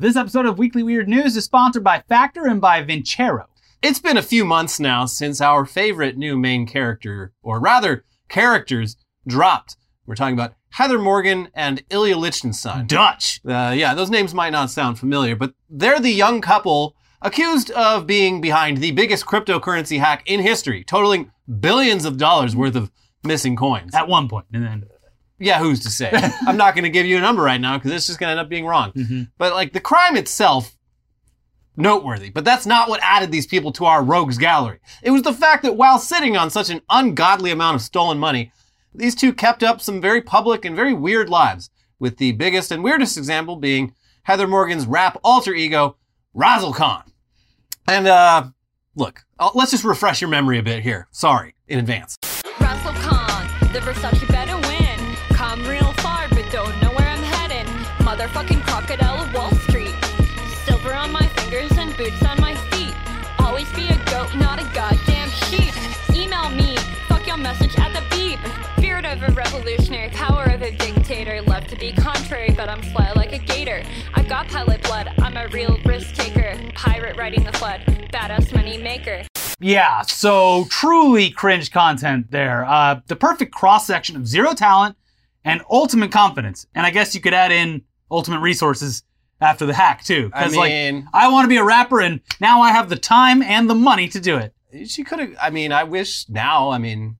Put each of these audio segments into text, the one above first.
This episode of Weekly Weird News is sponsored by Factor and by Vincero. It's been a few months now since our favorite new main character, or rather, characters, dropped. We're talking about Heather Morgan and Ilya Lichtenstein. Dutch. Uh, yeah, those names might not sound familiar, but they're the young couple accused of being behind the biggest cryptocurrency hack in history, totaling billions of dollars worth of missing coins. At one point, and then Yeah, who's to say? I'm not going to give you a number right now because it's just going to end up being wrong. Mhm. But like the crime itself, noteworthy. But that's not what added these people to our rogues gallery. It was the fact that while sitting on such an ungodly amount of stolen money, these two kept up some very public and very weird lives. With the biggest and weirdest example being Heather Morgan's rap alter ego, Razzle Khan. And uh, look, uh, let's just refresh your memory a bit here. Sorry in advance. Razzle Khan, the Versace better Motherfucking crocodile of Wall Street. Silver on my fingers and boots on my feet. Always be a goat, not a goddamn sheep. Email me, fuck your message at the beep. Spirit of a revolutionary, power of a dictator. Love to be contrary, but I'm fly like a gator. I got pilot blood, I'm a real risk taker. Pirate riding the flood, badass money maker. Yeah, so truly cringe content there. Uh, the perfect cross section of zero talent and ultimate confidence. And I guess you could add in ultimate resources after the hack too. I 'Cause, like, mean- I want to be a rapper and now I have the time and the money to do it. She could have. I mean, I wish now. I mean,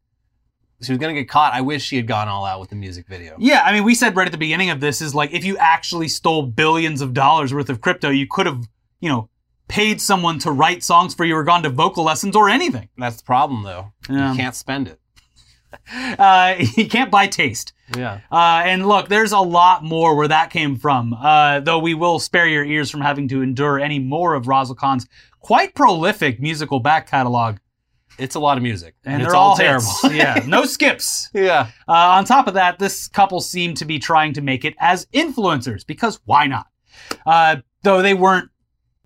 she was gonna get caught. I wish she had gone all out with the music video. Yeah, I mean, we said right at the beginning of this is like if you actually stole billions of dollars worth of crypto, you could have, you know, paid someone to write songs for you or gone to vocal lessons or anything. That's the problem, though. Yeah. You can't spend it. Uh, you can't buy taste. Yeah. Uh, and look, there's a lot more where that came from. Uh, though we will spare your ears from having to endure any more of Razzle Khan's quite prolific musical back catalog. It's a lot of music, And, it's they're all, terrible. yeah, no skips. yeah. Uh, on top of that, this couple seemed to be trying to make it as influencers because why not? Uh, though they weren't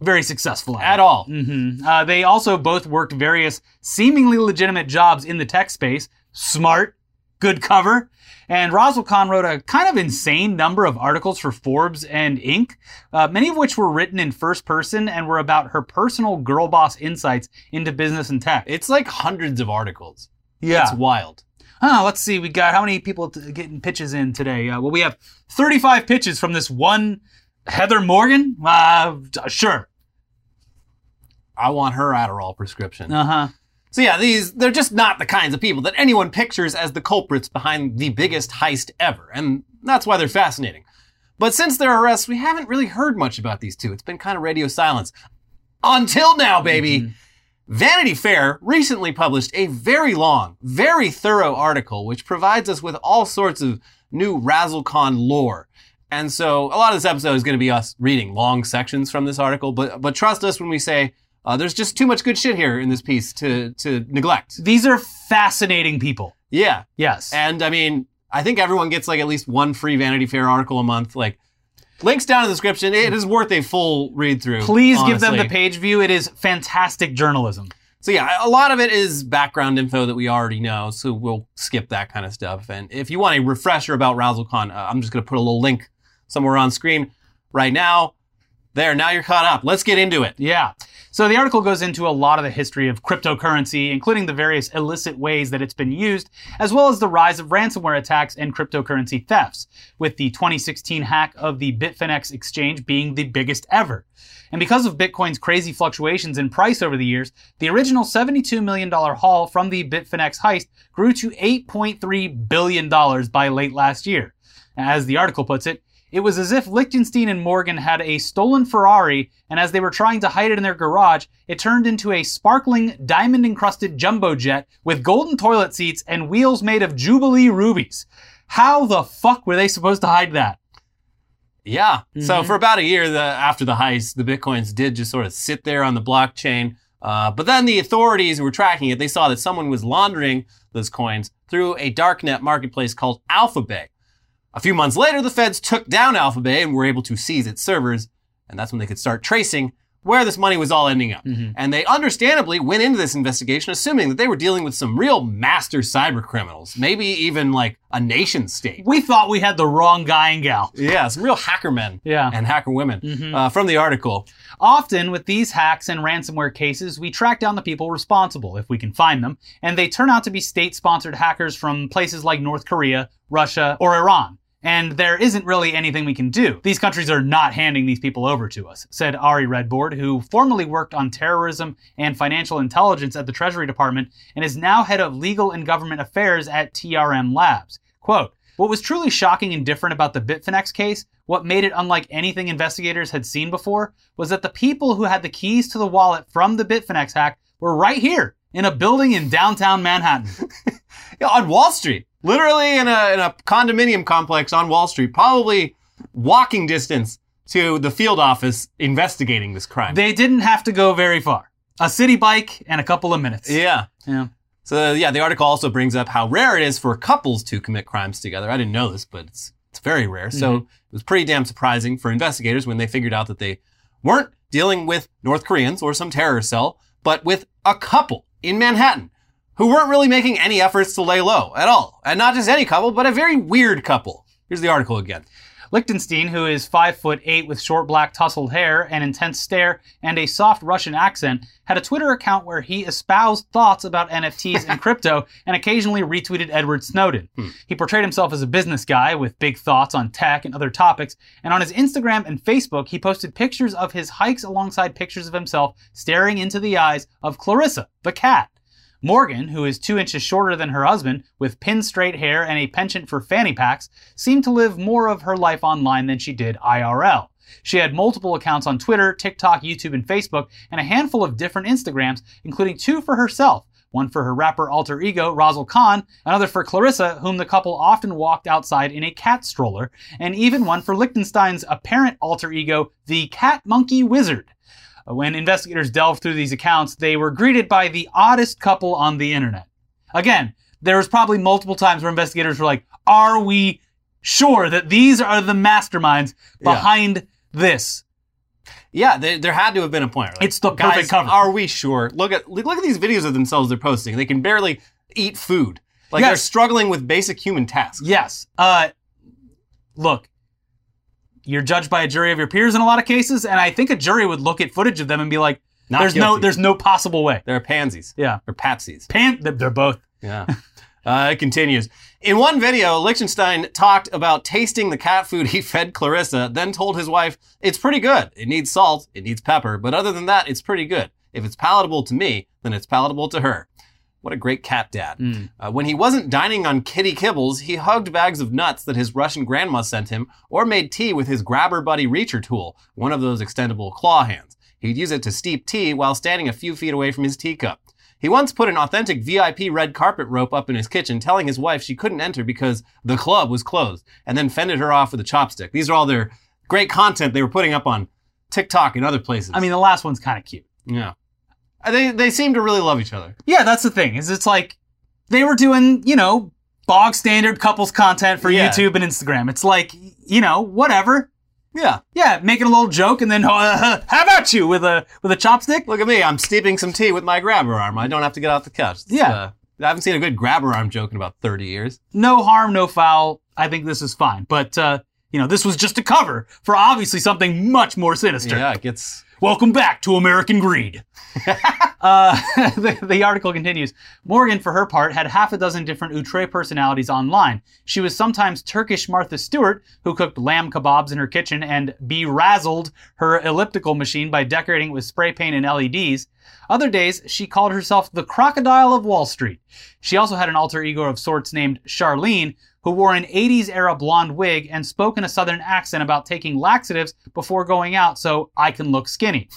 very successful at, At all. hmm Uh, they also both worked various seemingly legitimate jobs in the tech space. Smart, good cover. And Razzle Khan wrote a kind of insane number of articles for Forbes and Inc., uh, many of which were written in first person and were about her personal girl boss insights into business and tech. It's like hundreds of articles. yeah. It's wild. Huh, let's see. We got how many people t- getting pitches in today? Uh, well, we have 35 pitches from this one Heather Morgan. Uh, sure. I want her Adderall prescription. Uh huh. So yeah, these they're just not the kinds of people that anyone pictures as the culprits behind the biggest heist ever, and that's why they're fascinating. But since their arrests, we haven't really heard much about these two. It's been kind of radio silence. Until now, baby. Mm-hmm. Vanity Fair recently published a very long, very thorough article which provides us with all sorts of new Razzle Khan lore. And so a lot of this episode is going to be us reading long sections from this article, but but trust us when we say uh, there's just too much good shit here in this piece to to neglect. These are fascinating people. Yeah, Yes. and I mean I think everyone gets like at least one free Vanity Fair article a month. Like links down in the description. It is worth a full read through. Please give them the page view. It is fantastic journalism. So yeah, a lot of it is background info that we already know, so we'll skip that kind of stuff. And if you want a refresher about Razzle Khan, uh, I'm just going to put a little link somewhere on screen right now. There, now you're caught up. Let's get into it. Yeah. So the article goes into a lot of the history of cryptocurrency, including the various illicit ways that it's been used, as well as the rise of ransomware attacks and cryptocurrency thefts, with the 2016 hack of the Bitfinex exchange being the biggest ever. And because of Bitcoin's crazy fluctuations in price over the years, the original $72 million haul from the Bitfinex heist grew to $8.3 billion by late last year. As the article puts it, it was as if Lichtenstein and Morgan had a stolen Ferrari, and as they were trying to hide it in their garage, it turned into a sparkling, diamond encrusted jumbo jet with golden toilet seats and wheels made of Jubilee rubies. How the fuck were they supposed to hide that? Yeah. So Mhm. for about a year the, after the heist, the bitcoins did just sort of sit there on the blockchain. Uh, but then the authorities who were tracking it, they saw that someone was laundering those coins through a darknet marketplace called Alphabay. A few months later, the feds took down Alphabay and were able to seize its servers, and that's when they could start tracing where this money was all ending up. Mhm. And they understandably went into this investigation assuming that they were dealing with some real master cyber criminals, maybe even like a nation state. We thought we had the wrong guy and gal. Yeah, some real hacker men Yeah. and hacker women. Mhm. Uh, from the article, Often, with these hacks and ransomware cases, we track down the people responsible, if we can find them, and they turn out to be state sponsored hackers from places like North Korea, Russia, or Iran. And there isn't really anything we can do. These countries are not handing these people over to us, said Ari Redbord, who formerly worked on terrorism and financial intelligence at the Treasury Department and is now head of legal and government affairs at TRM Labs. Quote, what was truly shocking and different about the Bitfinex case, what made it unlike anything investigators had seen before, was that the people who had the keys to the wallet from the Bitfinex hack were right here in a building in downtown Manhattan. On Wall Street, literally in a, in a condominium complex on Wall Street, probably walking distance to the field office investigating this crime. they didn't have to go very far. A city bike and a couple of minutes. yeah. Yeah. So yeah, the article also brings up how rare it is for couples to commit crimes together. I didn't know this, but it's it's very rare. So mm-hmm. it was pretty damn surprising for investigators when they figured out that they weren't dealing with North Koreans or some terror cell, but with a couple in Manhattan who weren't really making any efforts to lay low at all. And not just any couple, but a very weird couple. Here's the article again. Lichtenstein, who is five foot eight with short black tousled hair, an intense stare, and a soft Russian accent, had a Twitter account where he espoused thoughts about NFTs and crypto and occasionally retweeted Edward Snowden. Hmm. He portrayed himself as a business guy with big thoughts on tech and other topics, and on his Instagram and Facebook, he posted pictures of his hikes alongside pictures of himself staring into the eyes of Clarissa, the cat. Morgan, who is two inches shorter than her husband, with pin straight hair and a penchant for fanny packs, seemed to live more of her life online than she did IRL. She had multiple accounts on Twitter, TikTok, YouTube, and Facebook, and a handful of different Instagrams, including two for herself. One for her rapper alter ego, Razzle Khan, another for Clarissa, whom the couple often walked outside in a cat stroller, and even one for Lichtenstein's apparent alter ego, the Cat Monkey Wizard. When investigators delved through these accounts, they were greeted by the oddest couple on the internet. Again, there was probably multiple times where investigators were like, Are we sure that these are the masterminds Yeah. behind this? Yeah, there, there had to have been a point. Like, It's the guys, perfect cover. Are we sure? Look at look at these videos of themselves they're posting. They can barely eat food. Like they're struggling with basic human tasks. Yes. Uh, look, you're judged by a jury of your peers in a lot of cases, and I think a jury would look at footage of them and be like, Not "There's no, there's no possible way." They're pansies Yeah, or patsies. pan. They're both. Yeah. uh, it continues. In one video, Lichtenstein talked about tasting the cat food he fed Clarissa, then told his wife, It's pretty good. It needs salt, it needs pepper, but other than that, it's pretty good. If it's palatable to me, then it's palatable to her. What a great cat dad. Mm. Uh, when he wasn't dining on kitty kibbles, he hugged bags of nuts that his Russian grandma sent him, or made tea with his grabber buddy reacher tool, one of those extendable claw hands. He'd use it to steep tea while standing a few feet away from his teacup. He once put an authentic VIP red carpet rope up in his kitchen, telling his wife she couldn't enter because the club was closed, and then fended her off with a chopstick. These are all their great content they were putting up on TikTok and other places. I mean, the last one's kind of cute. yeah. They, they seem to really love each other. Yeah, that's the thing. Is it's like they were doing, you know, bog standard couples content for Yeah. YouTube and Instagram. It's like, you know, whatever. Yeah. Yeah, making a little joke and then uh, how about you with a with a chopstick? Look at me. I'm steeping some tea with my grabber arm. I don't have to get off the couch. It's, Yeah. uh, I haven't seen a good grabber arm joke in about 30 years. No harm, no foul. I think this is fine. But uh, you know, this was just a cover for obviously something much more sinister. Yeah, it gets. Welcome back to American Greed. uh, the, the article continues. Morgan, for her part, had half a dozen different outre personalities online. She was sometimes Turkish Martha Stewart, who cooked lamb kebabs in her kitchen and berazzled her elliptical machine by decorating it with spray paint and LEDs. Other days, she called herself the Crocodile of Wall Street. She also had an alter ego of sorts named Charlene, who wore an 80s era blonde wig and spoke in a southern accent about taking laxatives before going out so I can look skinny.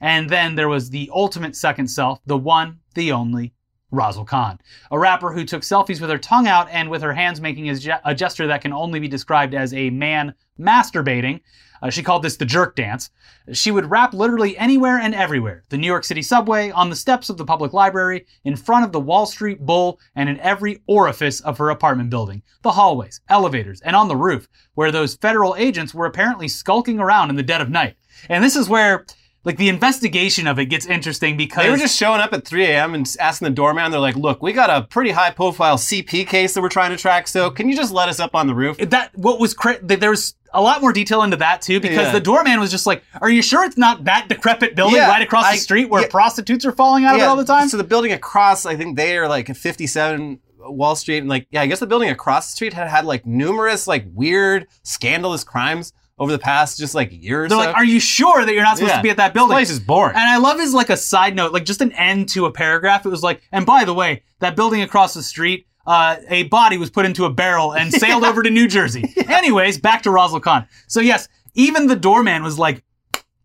And then there was the ultimate second self, the one, the only, Razzle Khan, a rapper who took selfies with her tongue out and with her hands making a, a gesture that can only be described as a man masturbating. Uh, she called this the jerk dance. She would rap literally anywhere and everywhere the New York City subway, on the steps of the public library, in front of the Wall Street Bull, and in every orifice of her apartment building the hallways, elevators, and on the roof, where those federal agents were apparently skulking around in the dead of night. And this is where like the investigation of it gets interesting because They were just showing up at 3 a.m. and asking the doorman, they're like, look, we got a pretty high profile CP case that we're trying to track, so can you just let us up on the roof? that what was cra- there was a lot more detail into that too because Yeah. the doorman was just like, "Are you sure it's not that decrepit building Yeah, right across I- the street where yeah. prostitutes are falling out of it all the time?" So the building across, I think they are like at 57 Wall Street, and like, yeah, I guess the building across the street had had like numerous like weird, scandalous crimes over the past just like years. They're so. like, "Are you sure that you're not supposed Yeah. to be at that This building?" place is boring. And I love his like a side note, like just an end to a paragraph. It was like, and by the way, that building across the street, uh, a body was put into a barrel and sailed over to New Jersey. Anyways, back to Razzle Khan. So yes, even the doorman was like,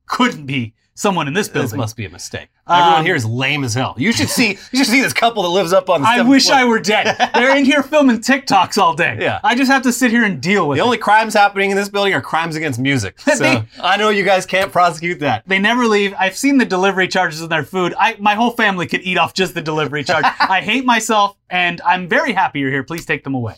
couldn't be someone in this this building. must be a mistake. Everyone Um, here is lame as hell. You should see. You should see this couple that lives up on the. I wish floor. I were dead. They're in here filming TikToks all day. Yeah. I just have to sit here and deal with it. The it. only crimes happening in this building are crimes against music. So They- I know you guys can't prosecute that. They never leave. I've seen the delivery charges on their food. I, my whole family could eat off just the delivery charge. I hate myself, and I'm very happy you're here. Please take them away.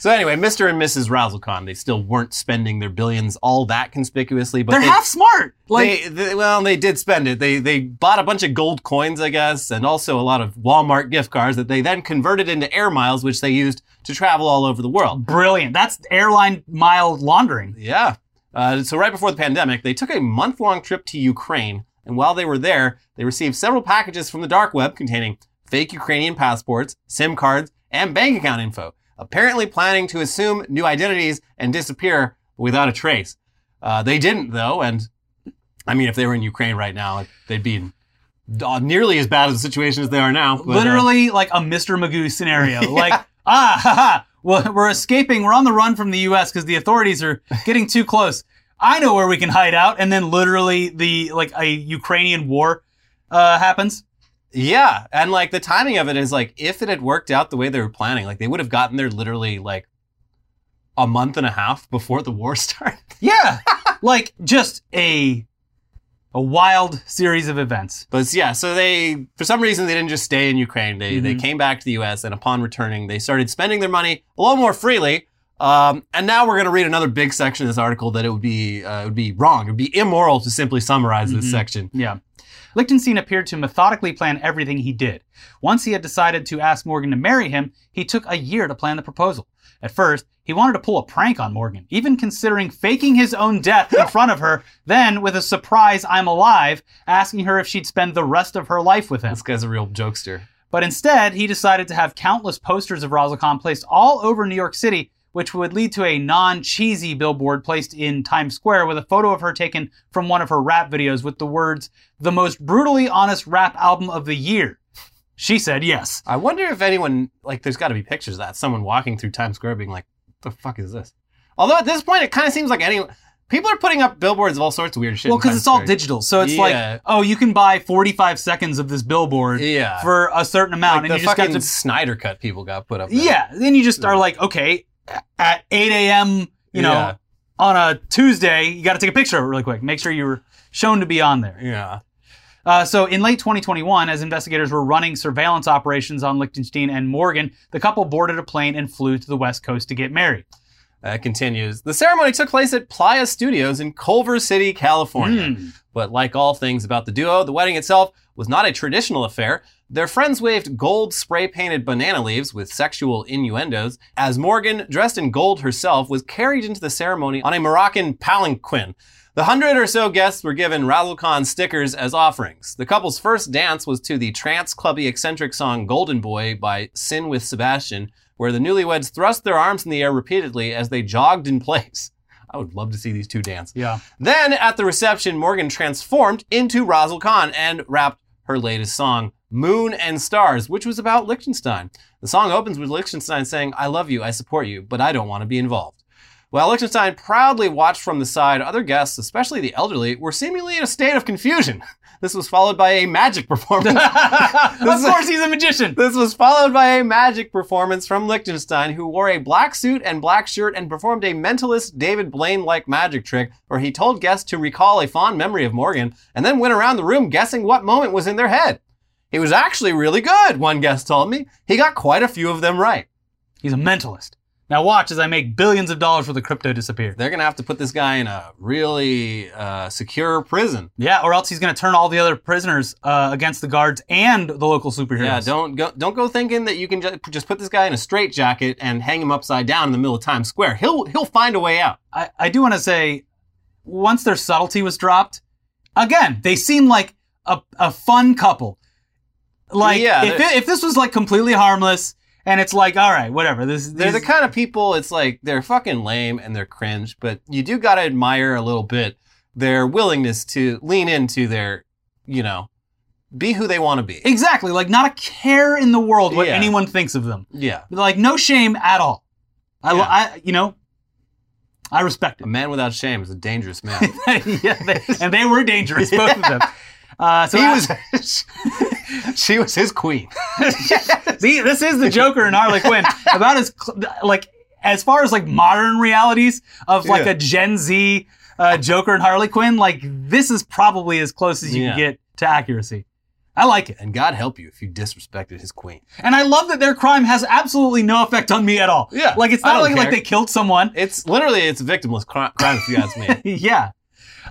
So anyway, Mr. and Mrs. Razzle Khan, they still weren't spending their billions all that conspicuously, but They're they, half smart. Like, they, they- well, they did spend it. They they bought a bunch of gold coins, I guess, and also a lot of Walmart gift cards that they then converted into air miles, which they used to travel all over the world. brilliant. That's airline mile laundering. Yeah. Uh, so right before the pandemic, they took a month-long trip to Ukraine, and while they were there, they received several packages from the dark web containing fake Ukrainian passports, SIM cards, and bank account info, apparently planning to assume new identities and disappear without a trace. Uh, they didn't, though, and I mean, if they were in Ukraine right now, they'd be in uh, nearly as bad of a situation as they are now. but, uh, Literally like a Mr. Magoo scenario. Like, ah, ha, ha. Well, we're escaping. We're on the run from the U.S. because the authorities are getting too close. I know where we can hide out. And then literally the like a Ukrainian war uh, happens. Yeah, and like the timing of it is like if it had worked out the way they were planning, like they would have gotten there literally like a month and a half before the war started. Yeah, like just a a wild series of events. But yeah, so they for some reason they didn't just stay in Ukraine. They they Mhm. came back to the U.S. and upon returning, they started spending their money a little more freely. Um, and now we're going to read another big section of this article that it would be uh, it would be wrong. It would be immoral to simply summarize this Mhm. section. Yeah. Lichtenstein appeared to methodically plan everything he did. Once he had decided to ask Morgan to marry him, he took a year to plan the proposal. At first, he wanted to pull a prank on Morgan, even considering faking his own death in front of her, then, with a surprise I'm alive, asking her if she'd spend the rest of her life with him. This guy's a real jokester. But instead, he decided to have countless posters of Razzle placed all over New York City, which would lead to a non cheesy billboard placed in Times Square with a photo of her taken from one of her rap videos with the words, the most brutally honest rap album of the year. She said yes. I wonder if anyone like there's got to be pictures of that someone walking through Times Square being like, "The fuck is this?" Although at this point it kind of seems like any people are putting up billboards of all sorts of weird shit. Well, because it's all digital. So it's Yeah. like, oh, you can buy 45 seconds of this billboard Yeah. for a certain amount. like and the you just got fucking to Snyder cut people got put up. there. Yeah. Then you just are like, okay, at 8 a.m., you know, Yeah. on a Tuesday, you got to take a picture of it really quick. Make sure you were shown to be on there. Yeah. Uh, so in late 2021, as investigators were running surveillance operations on Lichtenstein and Morgan, the couple boarded a plane and flew to the West Coast to get married. It continues. The ceremony took place at Playa Studios in Culver City, California. Hmm. But like all things about the duo, the wedding itself was not a traditional affair. Their friends waved gold spray painted banana leaves with sexual innuendos as Morgan, dressed in gold herself, was carried into the ceremony on a Moroccan palanquin. The hundred or so guests were given Razzle Khan stickers as offerings. The couple's first dance was to the trance clubby eccentric song Golden Boy by Sin with Sebastian, where the newlyweds thrust their arms in the air repeatedly as they jogged in place. I would love to see these two dance. Yeah. Then at the reception, Morgan transformed into Razzle Khan and rapped her latest song, Moon and Stars, which was about Lichtenstein. The song opens with Lichtenstein saying, I love you, I support you, but I don't want to be involved. While Lichtenstein proudly watched from the side, other guests, especially the elderly, were seemingly in a state of confusion. This was followed by a magic performance. of course, he's a magician. This was followed by a magic performance from Lichtenstein, who wore a black suit and black shirt and performed a mentalist David Blaine like magic trick where he told guests to recall a fond memory of Morgan and then went around the room guessing what moment was in their head. He was actually really good, one guest told me. He got quite a few of them right. He's a mentalist. Now watch as I make billions of dollars for the crypto disappear. They're gonna have to put this guy in a really uh, secure prison. Yeah, or else he's going to turn all the other prisoners uh, against the guards and the local superheroes. Yeah, don't go don't go thinking that you can ju- just put this guy in a straitjacket and hang him upside down in the middle of Times Square. He'll he'll find a way out. I, I do want to say, once their subtlety was dropped, again, they seem like a, a fun couple. Like, Yeah, if, it, if this was like completely harmless and it's like, all right, whatever, this, They're the kind of people. It's like they're fucking lame and they're cringe, but you do gotta admire a little bit their willingness to lean into their, you know, be who they want to be. exactly, like not a care in the world what Yeah. anyone thinks of them. Yeah, Like, no shame at all. I, Yeah. I you know, I respect it. a man without shame is a dangerous man. yeah, they, and they were dangerous, both of them. Uh, so he I- was, she was his queen. See, this is the Joker and Harley Quinn. About as like as far as like modern realities of like Yeah. a Gen Z uh, Joker and Harley Quinn, like this is probably as close as you Yeah. can get to accuracy. I like it, And God help you if you disrespected his queen. and I love that their crime has absolutely no effect on me at all. Yeah, like it's not like like they killed someone. It's literally it's a victimless cri- crime if you ask me. yeah.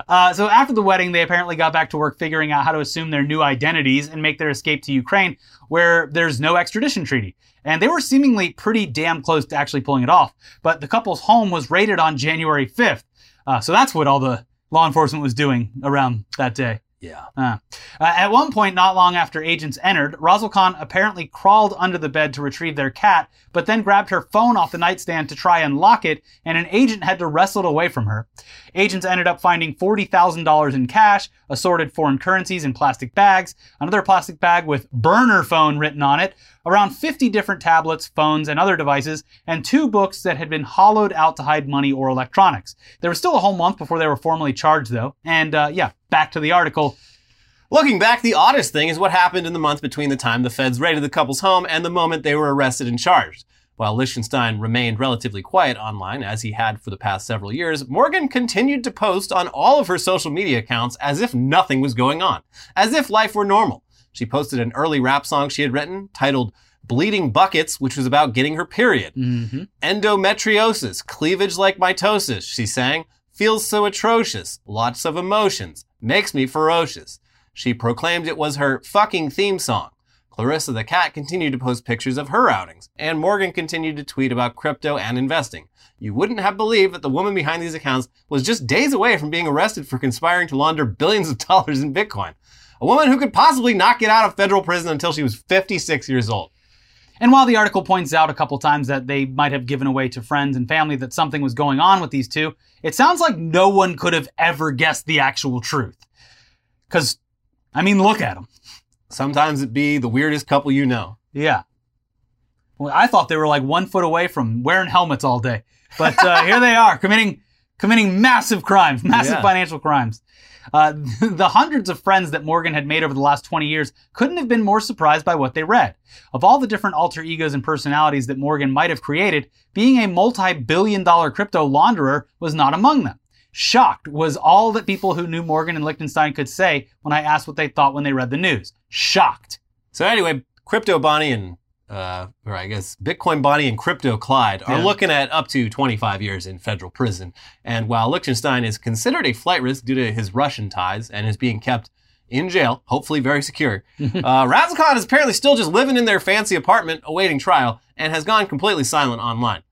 Uh, so after the wedding, they apparently got back to work figuring out how to assume their new identities and make their escape to Ukraine, where there's no extradition treaty. And they were seemingly pretty damn close to actually pulling it off. But the couple's home was raided on January 5th. Uh, so that's what all the law enforcement was doing around that day. Yeah. Uh, uh, at one point, not long after agents entered, Razzle Khan apparently crawled under the bed to retrieve their cat, but then grabbed her phone off the nightstand to try and lock it, and an agent had to wrestle it away from her. Agents ended up finding $40,000 in cash, assorted foreign currencies in plastic bags, another plastic bag with burner phone written on it, around 50 different tablets, phones, and other devices, and two books that had been hollowed out to hide money or electronics. There was still a whole month before they were formally charged, though. And uh, yeah, back to the article. Looking back, the oddest thing is what happened in the month between the time the feds raided the couple's home and the moment they were arrested and charged. While Lichtenstein remained relatively quiet online, as he had for the past several years, Morgan continued to post on all of her social media accounts as if nothing was going on, as if life were normal. She posted an early rap song she had written titled Bleeding Buckets, which was about getting her period. Mm-hmm. Endometriosis, cleavage like mitosis, she sang. Feels so atrocious, lots of emotions, makes me ferocious. She proclaimed it was her fucking theme song. Clarissa the cat continued to post pictures of her outings, and Morgan continued to tweet about crypto and investing. You wouldn't have believed that the woman behind these accounts was just days away from being arrested for conspiring to launder billions of dollars in Bitcoin. A woman who could possibly not get out of federal prison until she was 56 years old. And while the article points out a couple times that they might have given away to friends and family that something was going on with these two, it sounds like no one could have ever guessed the actual truth. Because, I mean, look at them. Sometimes it be the weirdest couple you know. Yeah. Well, I thought they were like one foot away from wearing helmets all day, but uh, here they are committing committing massive crimes, massive Yeah. financial crimes. Uh, the hundreds of friends that Morgan had made over the last 20 years couldn't have been more surprised by what they read. Of all the different alter egos and personalities that Morgan might have created, being a multi billion dollar crypto launderer was not among them. Shocked was all that people who knew Morgan and Lichtenstein could say when I asked what they thought when they read the news. Shocked. So anyway, Crypto Bonnie and, uh, or I guess Bitcoin Bonnie and Crypto Clyde are Yeah. looking at up to 25 years in federal prison. And while Lichtenstein is considered a flight risk due to his Russian ties and is being kept in jail, hopefully very secure, uh, Razakhan is apparently still just living in their fancy apartment awaiting trial and has gone completely silent online.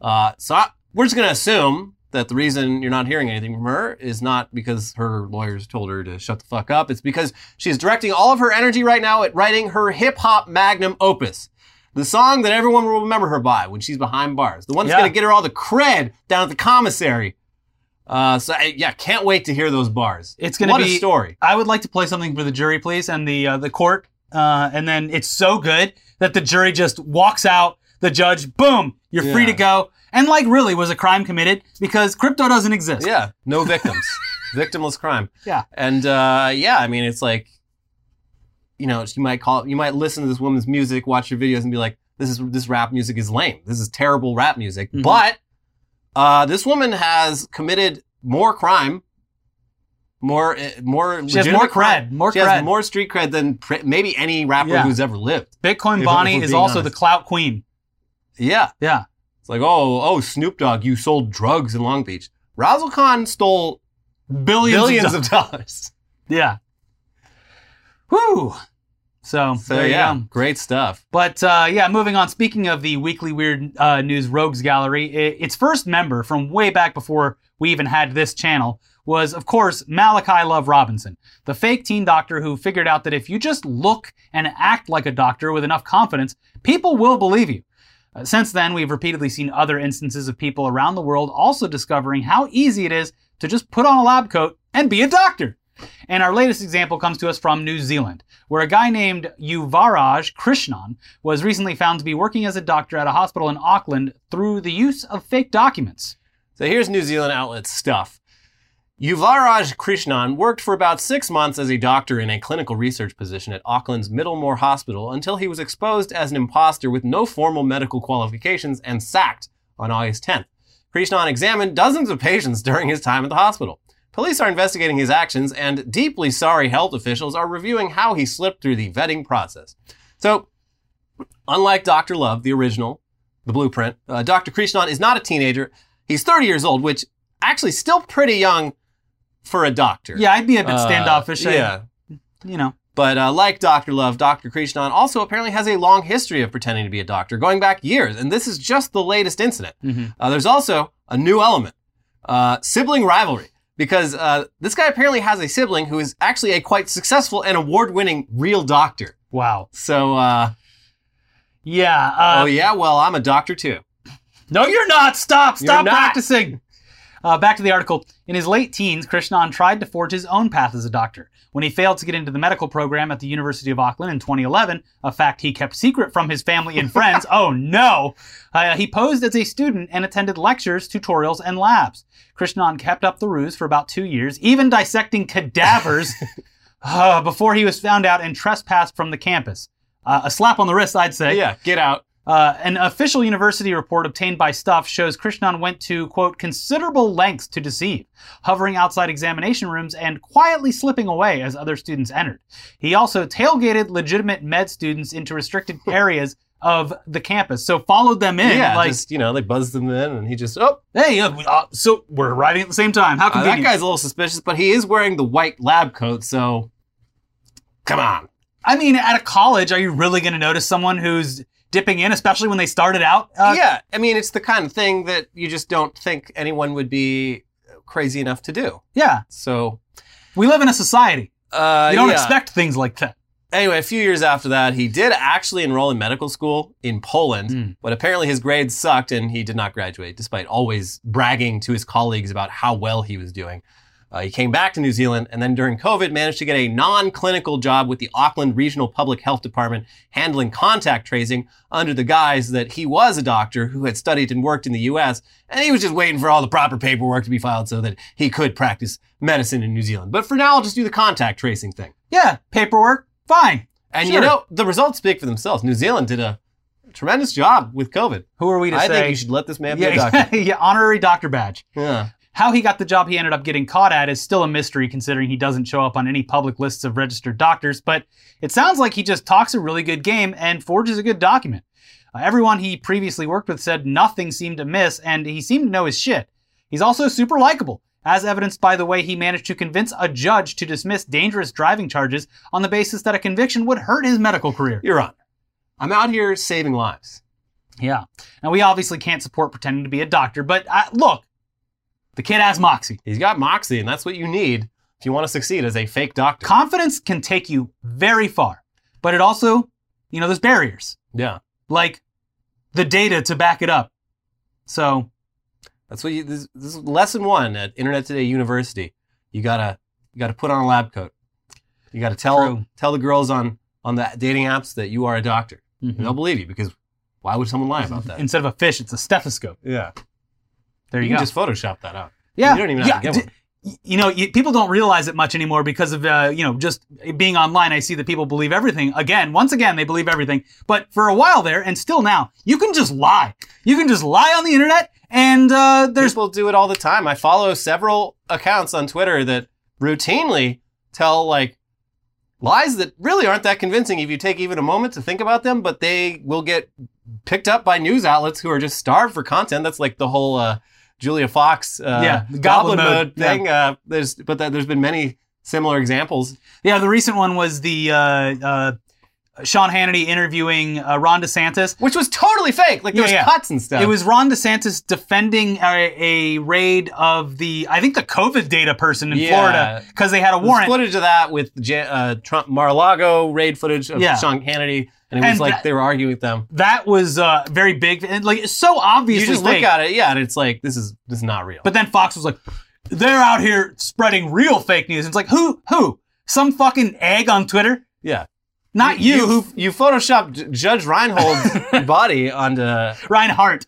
Uh, so I, we're just going to assume that the reason you're not hearing anything from her is not because her lawyers told her to shut the fuck up. It's because she's directing all of her energy right now at writing her hip hop magnum opus. The song that everyone will remember her by when she's behind bars. The one that's Yeah. going to get her all the cred down at the commissary. Uh, so I, yeah, can't wait to hear those bars. It's gonna what be- a story. I would like to play something for the jury, please, and the uh, the court. Uh, and then it's so good that the jury just walks out. The judge, boom, you're free to go. And like, really, was a crime committed because crypto doesn't exist. Yeah, no victims. Victimless crime. Yeah. And uh, yeah, I mean, it's like, you know, you might call, you might listen to this woman's music, watch her videos, and be like, "This is this rap music is lame. This is terrible rap music." Mhm. But uh, this woman has committed more crime, more uh, more. She has more crime. cred, more she cred. has more street cred than pr- maybe any rapper Yeah. who's ever lived. Bitcoin If- Bonnie if is also honest. the clout queen. Yeah. Yeah. It's like, oh, oh, Snoop Dogg, you sold drugs in Long Beach. Razzle Khan stole Billions, billions of, of dollars. yeah. Whew. So, So there you yeah, go. great stuff. But uh, yeah, moving on. Speaking of the Weekly Weird uh, News Rogues Gallery, i its first member from way back before we even had this channel was, of course, Malachi Love Robinson, the fake teen doctor who figured out that if you just look and act like a doctor with enough confidence, people will believe you. Uh, since then, we've repeatedly seen other instances of people around the world also discovering how easy it is to just put on a lab coat and be a doctor. And our latest example comes to us from New Zealand, where a guy named Yuvaraj Krishnan was recently found to be working as a doctor at a hospital in Auckland through the use of fake documents. So here's New Zealand outlet stuff. Yuvaraj Krishnan worked for about six months as a doctor in a clinical research position at Auckland's Middlemore Hospital until he was exposed as an imposter with no formal medical qualifications and sacked on August 10th. Krishnan examined dozens of patients during his time at the hospital. Police are investigating his actions, and deeply sorry health officials are reviewing how he slipped through the vetting process. So, unlike Dr. Love, the original, the blueprint, uh, Dr. Krishnan is not a teenager. He's 30 years old, which actually still pretty young for a doctor. Yeah, I'd be a bit Uh, standoffish. I- yeah. you know. But uh, like Dr. Love, Dr. Krishnan also apparently has a long history of pretending to be a doctor, going back years. And this is just the latest incident. Mhm. Uh, there's also a new element uh, sibling rivalry. Because uh, this guy apparently has a sibling who is actually a quite successful and award winning real doctor. Wow. So, uh, Yeah. Uh, oh, yeah, well, I'm a doctor too. No, you're not. Stop. Stop not. practicing. Uh, back to the article. In his late teens, Krishnan tried to forge his own path as a doctor. When he failed to get into the medical program at the University of Auckland in 2011, a fact he kept secret from his family and friends, oh no, uh, he posed as a student and attended lectures, tutorials, and labs. Krishnan kept up the ruse for about two years, even dissecting cadavers uh, before he was found out and trespassed from the campus. Uh, a slap on the wrist, I'd say. Yeah, get out. Uh, an official university report obtained by Stuff shows Krishnan went to, quote, considerable lengths to deceive, hovering outside examination rooms and quietly slipping away as other students entered. He also tailgated legitimate med students into restricted areas of the campus, so followed them in. yeah, like, just, you know, they buzzed them in and he just, oh, hey, uh, uh, so we're arriving at the same time. How Uh, that guy's a little suspicious, but he is wearing the white lab coat, so come on. I mean, at a college, are you really going to notice someone who's dipping in, especially when they started out? Uh, yeah, I mean, it's the kind of thing that you just don't think anyone would be crazy enough to do. Yeah. So, We live in a society. uh, You don't yeah. expect things like that. Anyway, a few years after that, he did actually enroll in medical school in Poland, Mm. but apparently his grades sucked and he did not graduate, despite always bragging to his colleagues about how well he was doing. Uh, he came back to New Zealand and then during COVID managed to get a non clinical job with the Auckland Regional Public Health Department handling contact tracing under the guise that he was a doctor who had studied and worked in the US and he was just waiting for all the proper paperwork to be filed so that he could practice medicine in New Zealand. But for now, I'll just do the contact tracing thing. Yeah, paperwork, fine. And Sure. you know, the results speak for themselves. New Zealand did a tremendous job with COVID. Who are we to I say? think you should let this man be a doctor. yeah, honorary doctor badge. Yeah. How he got the job he ended up getting caught at is still a mystery, considering he doesn't show up on any public lists of registered doctors. But it sounds like he just talks a really good game and forges a good document. Uh, everyone he previously worked with said nothing seemed amiss, and he seemed to know his shit. He's also super likable, as evidenced by the way he managed to convince a judge to dismiss dangerous driving charges on the basis that a conviction would hurt his medical career. Your Honor, I'm out here saving lives. Yeah. Now, we obviously can't support pretending to be a doctor, but uh, look, the kid has moxie. He's got moxie, and that's what you need if you want to succeed as a fake doctor. Confidence can take you very far, but it also, you know, there's barriers, yeah. like the data to back it up. So, That's what you this, this is lesson one at Internet Today University. You gotta you gotta put on a lab coat. You gotta tell True. tell the girls on on the dating apps that you are a doctor. mhm. They'll believe you because why would someone lie about that? instead of a fish, it's a stethoscope. yeah. There you, You, go. can just Photoshop that out. yeah. You don't even have yeah. to get one. You know, you, people don't realize it much anymore because of, uh, you know, just being online. I see that people believe everything. Again, once again, they believe everything. But for a while there, and still now, you can just lie. You can just lie on the internet, and uh, there's People do it all the time. I follow several accounts on Twitter that routinely tell like lies that really aren't that convincing if you take even a moment to think about them, but they will get picked up by news outlets who are just starved for content. That's like the whole uh, Julia Fox uh, Yeah, the goblin, goblin mode mode, yeah. thing. Uh, there's but that, there's been many similar examples. Yeah, the recent one was the uh, uh, Sean Hannity interviewing uh, Ron DeSantis. which was totally fake. Like there Yeah, was yeah. cuts and stuff. It was Ron DeSantis defending a, a raid of the, I think the COVID data person in Yeah. Florida because they had a There's warrant. footage of that with Ja- uh, Trump Mar-a-Lago raid footage of Yeah. Sean Hannity, and it was And like that- they were arguing with them. That was uh, very big and like it's so obvious. You just fake. look at it, yeah, and it's like this is this is not real. But then Fox was like, they're out here spreading real fake news. And it's like, who? Who? Some fucking egg on Twitter? yeah, Not you, who you photoshopped Judge Reinhold's body onto Reinhardt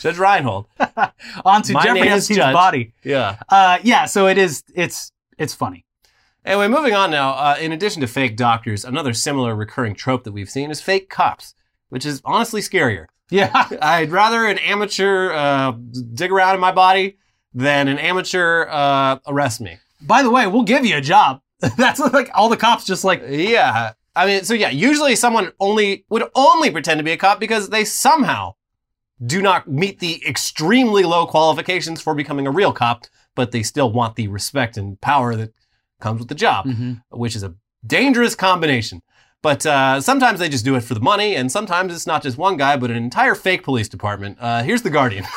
Judge Reinhold. onto My Jeffrey Epstein's body. Yeah. Uh, yeah. So it is. It's it's funny. Anyway, moving on now. Uh, in addition to fake doctors, another similar recurring trope that we've seen is fake cops, which is honestly scarier. Yeah. I'd rather an amateur uh, dig around in my body than an amateur uh, arrest me. By the way, we'll give you a job. That's like all the cops just like Yeah. I mean, so yeah, usually someone only would only pretend to be a cop because they somehow do not meet the extremely low qualifications for becoming a real cop, but they still want the respect and power that comes with the job, which is a dangerous combination. But uh, sometimes they just do it for the money, and sometimes it's not just one guy, but an entire fake police department. Uh, here's the Guardian.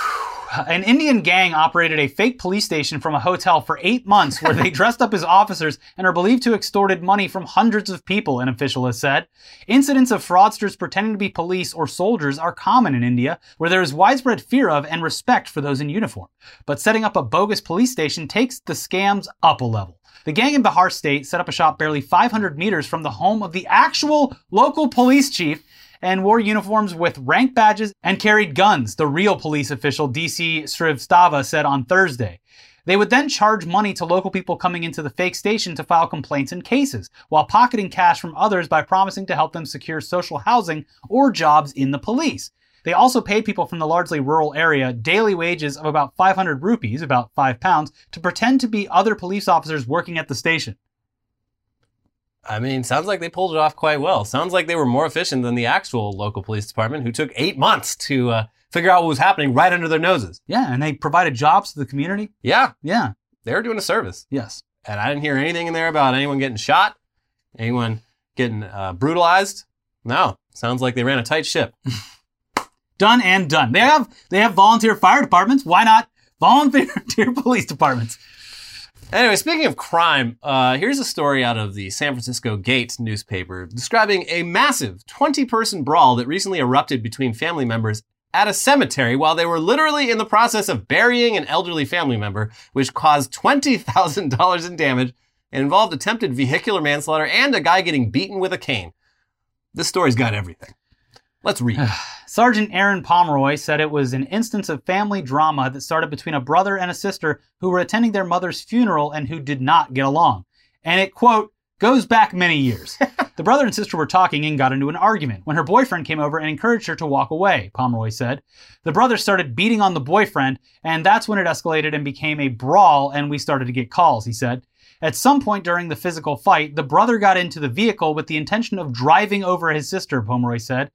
An Indian gang operated a fake police station from a hotel for eight months where they dressed up as officers and are believed to have extorted money from hundreds of people, an official has said. Incidents of fraudsters pretending to be police or soldiers are common in India, where there is widespread fear of and respect for those in uniform. But setting up a bogus police station takes the scams up a level. The gang in Bihar state set up a shop barely 500 meters from the home of the actual local police chief and wore uniforms with rank badges and carried guns, the real police official DC Srivastava said on Thursday. They would then charge money to local people coming into the fake station to file complaints and cases, while pocketing cash from others by promising to help them secure social housing or jobs in the police. They also paid people from the largely rural area daily wages of about 500 rupees, about 5 pounds, to pretend to be other police officers working at the station. I mean, sounds like they pulled it off quite well. Sounds like they were more efficient than the actual local police department, who took eight months to uh, figure out what was happening right under their noses. Yeah, and they provided jobs to the community. Yeah, Yeah, they were doing a service. yes. And I didn't hear anything in there about anyone getting shot, anyone getting uh, brutalized. No, sounds like they ran a tight ship. done and done. They have they have volunteer fire departments. Why not volunteer police departments? Anyway, speaking of crime, uh, here's a story out of the San Francisco Gate newspaper describing a massive 20 person brawl that recently erupted between family members at a cemetery while they were literally in the process of burying an elderly family member, which caused $20,000 in damage and involved attempted vehicular manslaughter and a guy getting beaten with a cane. This story's got everything. Let's read. Sergeant Aaron Pomeroy said it was an instance of family drama that started between a brother and a sister who were attending their mother's funeral and who did not get along. And it, quote, goes back many years. the brother and sister were talking and got into an argument when her boyfriend came over and encouraged her to walk away, Pomeroy said. The brother started beating on the boyfriend, and that's when it escalated and became a brawl, and we started to get calls, he said. At some point during the physical fight, the brother got into the vehicle with the intention of driving over his sister, Pomeroy said.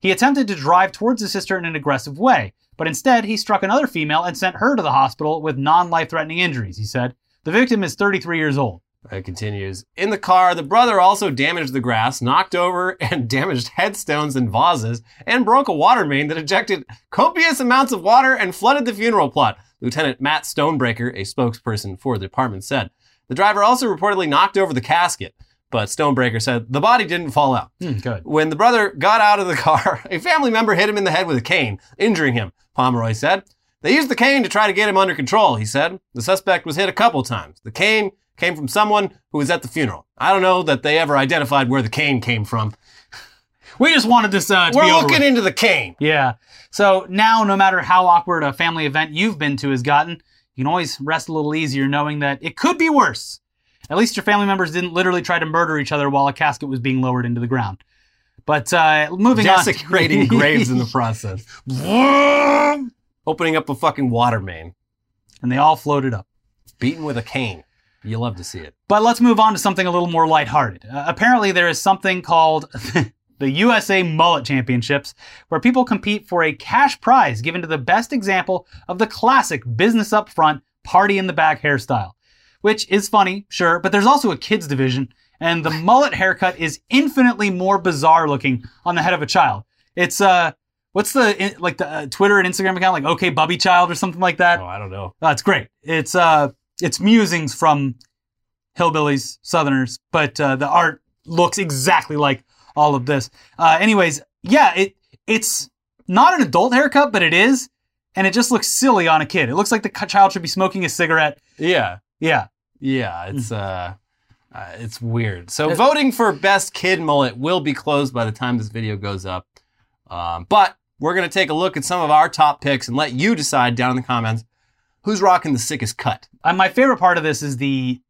He attempted to drive towards his sister in an aggressive way, but instead he struck another female and sent her to the hospital with non life threatening injuries, he said. The victim is 33 years old. It continues. In the car, the brother also damaged the grass, knocked over and damaged headstones and vases, and broke a water main that ejected copious amounts of water and flooded the funeral plot, Lieutenant Matt Stonebreaker, a spokesperson for the department, said. The driver also reportedly knocked over the casket, but Stonebreaker said the body didn't fall out. good. When the brother got out of the car, a family member hit him in the head with a cane, injuring him, Pomeroy said. They used the cane to try to get him under control, he said. The suspect was hit a couple times. The cane came from someone who was at the funeral. I don't know that they ever identified where the cane came from. We just wanted this uh, to We're be over looking with. into the cane. Yeah. So now, no matter how awkward a family event you've been to has gotten, you can always rest a little easier knowing that it could be worse. At least your family members didn't literally try to murder each other while a casket was being lowered into the ground. But uh, moving Desecrating on. graves in the process. Opening up a fucking water main. and they all floated up. Beaten with a cane. You love to see it. But let's move on to something a little more lighthearted. Uh, apparently, there is something called the USA Mullet Championships, where people compete for a cash prize given to the best example of the classic business up front, party in the back hairstyle. Which is funny, sure, but there's also a kids division, and the mullet haircut is infinitely more bizarre looking on the head of a child. It's uh, what's the like the uh, Twitter and Instagram account like OK Bubby Child or something like that? Oh, I don't know. That's great. It's uh, it's musings from hillbillies, Southerners, but uh, the art looks exactly like all of this. Uh, anyways, yeah, it it's not an adult haircut, but it is, and it just looks silly on a kid. It looks like the child should be smoking a cigarette. Yeah. Yeah, Yeah, it's uh, uh it's weird. So voting for best kid mullet will be closed by the time this video goes up. Um, but we're gonna take a look at some of our top picks and let you decide down in the comments who's rocking the sickest cut. uh, my favorite part of this is the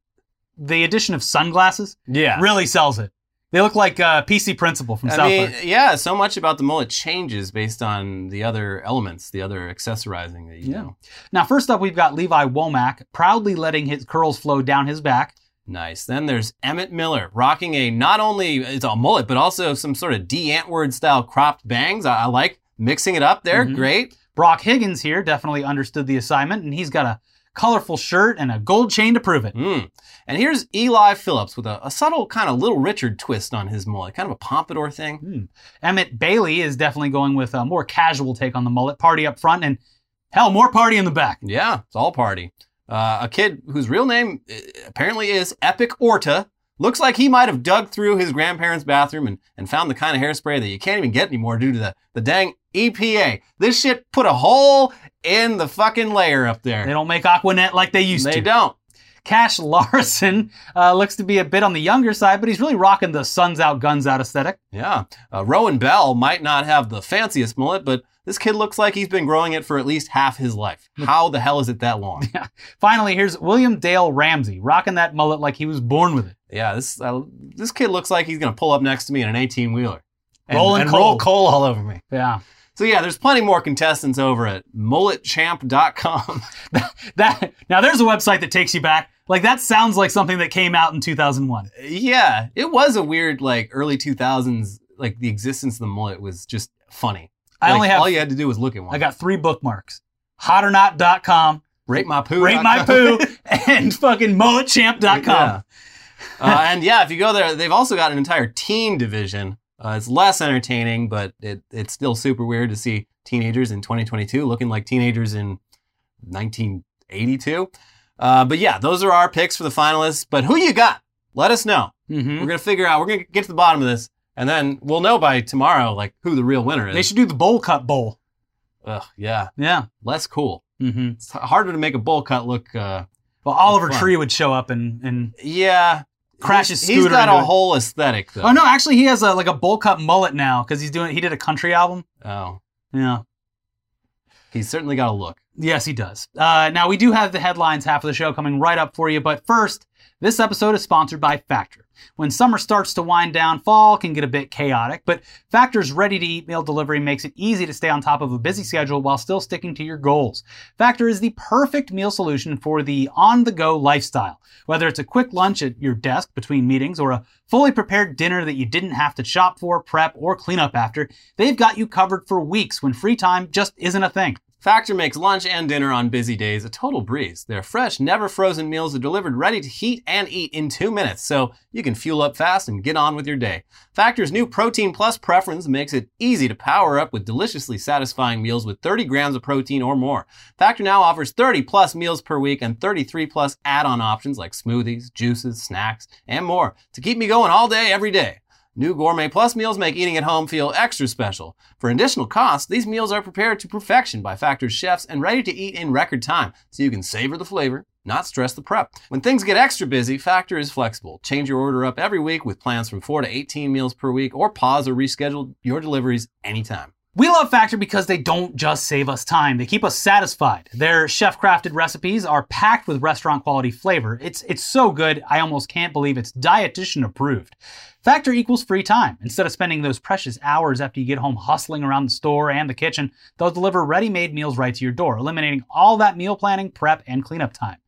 the addition of sunglasses. Yeah. Really sells it. They look like uh, PC Principal from I South mean, Park. yeah, so much about the mullet changes based on the other elements, the other accessorizing that you Yeah. do. Now, first up, we've got Levi Womack proudly letting his curls flow down his back. Nice. Then there's Emmett Miller rocking a not only it's a mullet, but also some sort of Die Antwoord style cropped bangs. I, I like mixing it up there. Mhm. Great. Brock Higgins here definitely understood the assignment, and he's got a colorful shirt and a gold chain to prove it. Mm. And here's Eli Phillips with a, a subtle kind of Little Richard twist on his mullet, kind of a pompadour thing. Emmett Bailey is definitely going with a more casual take on the mullet, party up front, and hell, more party in the back. Yeah, it's all party. Uh, a kid whose real name uh, apparently is Epic Orta. Looks like he might have dug through his grandparents' bathroom and, and found the kind of hairspray that you can't even get anymore due to the, the dang EPA. This shit put a hole in the fucking layer up there. They don't make Aqua Net like they used They to. They don't. Cash Larson uh, looks to be a bit on the younger side, but he's really rocking the suns out, guns out aesthetic. Yeah. Uh, Rowan Bell might not have the fanciest mullet, but this kid looks like he's been growing it for at least half his life. How the hell is it that long? Finally, here's William Dale Ramsey, rocking that mullet like he was born with it. Yeah, this uh, this kid looks like he's gonna pull up next to me in an 18 wheeler and, Rolling and roll coal. coal all over me. Yeah. So yeah, there's plenty more contestants over at mulletchamp.com. That now there's a website that takes you back. Like that sounds like something that came out in 2001. yeah, it was a weird like early 2000s. Like the existence of the mullet was just funny. I Like, only have all you had to do was look at one. I got three bookmarks. Hotornot.com, rate my poo. rate my poo, and fucking mulletchamp.com. Yeah. uh, and yeah, if you go there, they've also got an entire teen division. Uh, it's less entertaining, but it, it's still super weird to see teenagers in 2022 looking like teenagers in 1982. Uh, but yeah, those are our picks for the finalists. But who you got? Let us know. Mhm. We're gonna figure out. We're gonna get to the bottom of this, and then we'll know by tomorrow like who the real winner is. They should do the bowl cut bowl. Ugh, yeah, Yeah. less cool. Mm-hmm. It's harder to make a bowl cut look. Uh, Well, Oliver Tree would show up and and yeah, Crash He's- his He's scooter got a it. whole aesthetic though. oh no, actually he has a like a bowl cut mullet now because he's doing he did a country album. Oh, Yeah. he's certainly got a look. Yes, he does. Uh, now, we do have the headlines half of the show coming right up for you, but first, this episode is sponsored by Factor. When summer starts to wind down, fall can get a bit chaotic, but Factor's ready to eat meal delivery makes it easy to stay on top of a busy schedule while still sticking to your goals. Factor is the perfect meal solution for the on the go lifestyle. Whether it's a quick lunch at your desk between meetings or a fully prepared dinner that you didn't have to shop for, prep, or clean up after, they've got you covered for weeks when free time just isn't a thing. Factor makes lunch and dinner on busy days a total breeze. Their fresh, never frozen meals are delivered ready to heat and eat in two minutes, so you can fuel up fast and get on with your day. Factor's new Protein Plus preference makes it easy to power up with deliciously satisfying meals with 30 grams of protein or more. Factor now offers 30 plus meals per week and 33 plus add-on options like smoothies, juices, snacks, and more to keep me going all day, every day. New Gourmet Plus meals make eating at home feel extra special. For additional costs, these meals are prepared to perfection by Factor's chefs and ready to eat in record time, so you can savor the flavor, not stress the prep. When things get extra busy, Factor is flexible. Change your order up every week with plans from 4 to 18 meals per week, or pause or reschedule your deliveries anytime. We love Factor because they don't just save us time, they keep us satisfied. Their chef crafted recipes are packed with restaurant quality flavor. It's, it's so good, I almost can't believe it's dietitian approved. Factor equals free time. Instead of spending those precious hours after you get home hustling around the store and the kitchen, they'll deliver ready made meals right to your door, eliminating all that meal planning, prep, and cleanup time.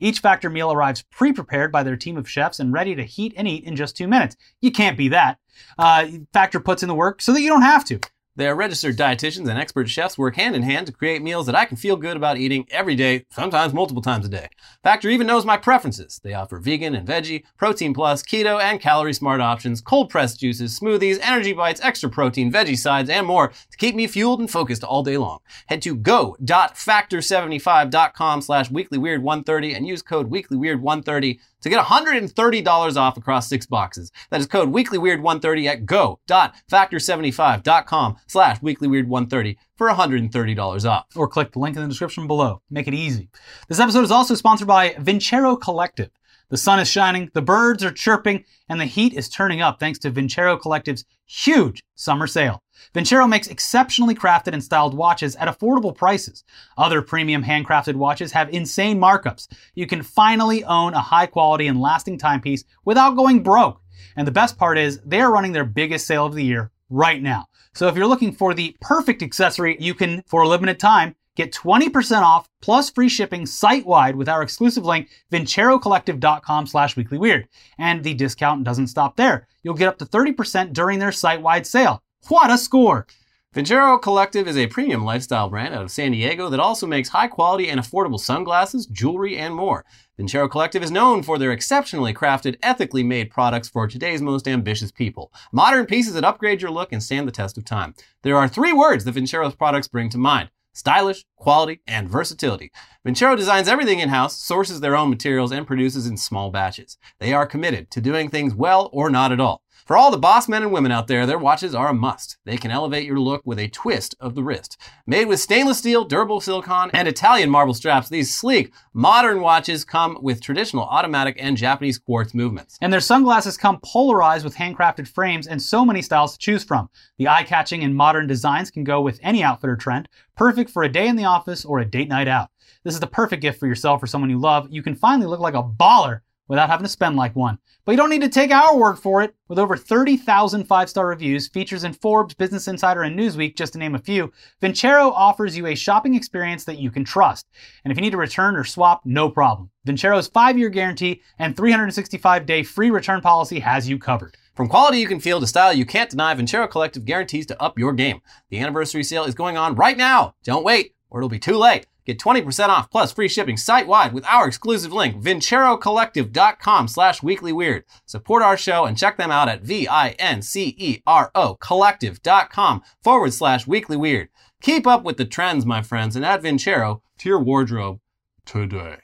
Each Factor meal arrives pre-prepared by their team of chefs and ready to heat and eat in just two minutes. You can't be that. Uh, Factor puts in the work so that you don't have to. Their registered dietitians and expert chefs work hand in hand to create meals that I can feel good about eating every day, sometimes multiple times a day. Factor even knows my preferences. They offer vegan and veggie, protein plus, keto, and calorie smart options, cold pressed juices, smoothies, energy bites, extra protein, veggie sides, and more to keep me fueled and focused all day long. Head to go.factor75.com slash weeklyweird130 and use code weeklyweird130 to get $130 off across six boxes. That is code weeklyweird130 at go.factor75.com slash weeklyweird130 for $130 off. or click the link in the description below. Make it easy. This episode is also sponsored by Vincero Collective. The sun is shining, the birds are chirping, and the heat is turning up thanks to Vincero Collective's huge summer sale. Vincero makes exceptionally crafted and styled watches at affordable prices. Other premium handcrafted watches have insane markups. You can finally own a high quality and lasting timepiece without going broke. And the best part is they are running their biggest sale of the year right now. So if you're looking for the perfect accessory, you can, for a limited time, get 20% off plus free shipping site-wide with our exclusive link, vincerocollective.com slash weeklyweird. And the discount doesn't stop there. You'll get up to 30% during their site-wide sale. What a score! Vincero Collective is a premium lifestyle brand out of San Diego that also makes high quality and affordable sunglasses, jewelry, and more. Vincero Collective is known for their exceptionally crafted, ethically made products for today's most ambitious people. Modern pieces that upgrade your look and stand the test of time. There are three words that Vincero's products bring to mind. Stylish, quality, and versatility. Vincero designs everything in-house, sources their own materials, and produces in small batches. They are committed to doing things well or not at all. For all the boss men and women out there, their watches are a must. They can elevate your look with a twist of the wrist. Made with stainless steel, durable silicone, and Italian marble straps, these sleek, modern watches come with traditional automatic and Japanese quartz movements. And their sunglasses come polarized with handcrafted frames and so many styles to choose from. The eye-catching and modern designs can go with any outfit or trend, perfect for a day in the office or a date night out. This is the perfect gift for yourself or someone you love. You can finally look like a baller without having to spend like one. But you don't need to take our word for it. With over 30,000 five-star reviews, features in Forbes, Business Insider, and Newsweek, just to name a few, Vincero offers you a shopping experience that you can trust. And if you need to return or swap, no problem. Vincero's 5-year guarantee and 365-day free return policy has you covered. From quality you can feel to style you can't deny, Vincero Collective guarantees to up your game. The anniversary sale is going on right now. Don't wait, or it'll be too late. Get 20% off plus free shipping site-wide with our exclusive link, vincerocollective.com slash weeklyweird. Support our show and check them out at V-I-N-C-E-R-O collective.com forward slash weeklyweird. Keep up with the trends, my friends, and add Vincero to your wardrobe today.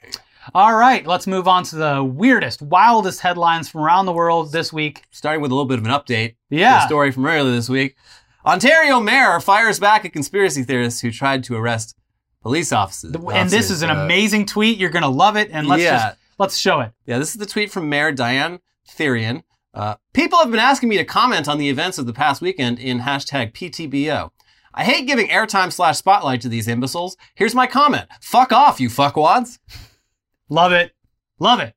All right, let's move on to the weirdest, wildest headlines from around the world this week. Starting with a little bit of an update. Yeah. The story from earlier this week. Ontario mayor fires back at conspiracy theorists who tried to arrest police officers. and this is an Uh, amazing tweet. You're gonna love it, and let's Yeah. just let's show it. Yeah, this is the tweet from Mayor Diane Therrien. Uh, people have been asking me to comment on the events of the past weekend in hashtag PTBO. I hate giving airtime slash spotlight to these imbeciles. Here's my comment. Fuck off, you fuckwads. Love it, love it.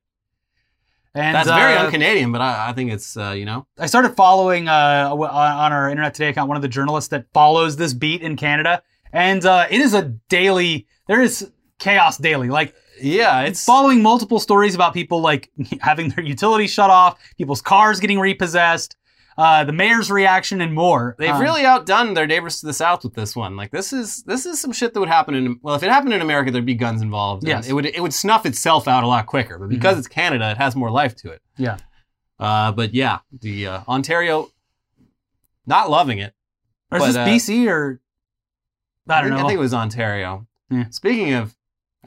And That's very uh, un-Canadian, but I, I think it's, uh, you know. I started following uh, on on our Internet Today account one of the journalists that follows this beat in Canada, and uh, it is a daily. There is chaos daily. Like Yeah, it's... following multiple stories about people like having their utilities shut off, people's cars getting repossessed, uh, the mayor's reaction, and more. They've Um, really outdone their neighbors to the south with this one. Like this is this is some shit that would happen in well, if it happened in America, there'd be guns involved. Yes. it would it would snuff itself out a lot quicker. But because it's Canada, it has more life to it. yeah. Uh, but yeah, the uh, Ontario not loving it. Or is But, this uh, BC or I don't think, know. I think it was Ontario. Yeah. Speaking of,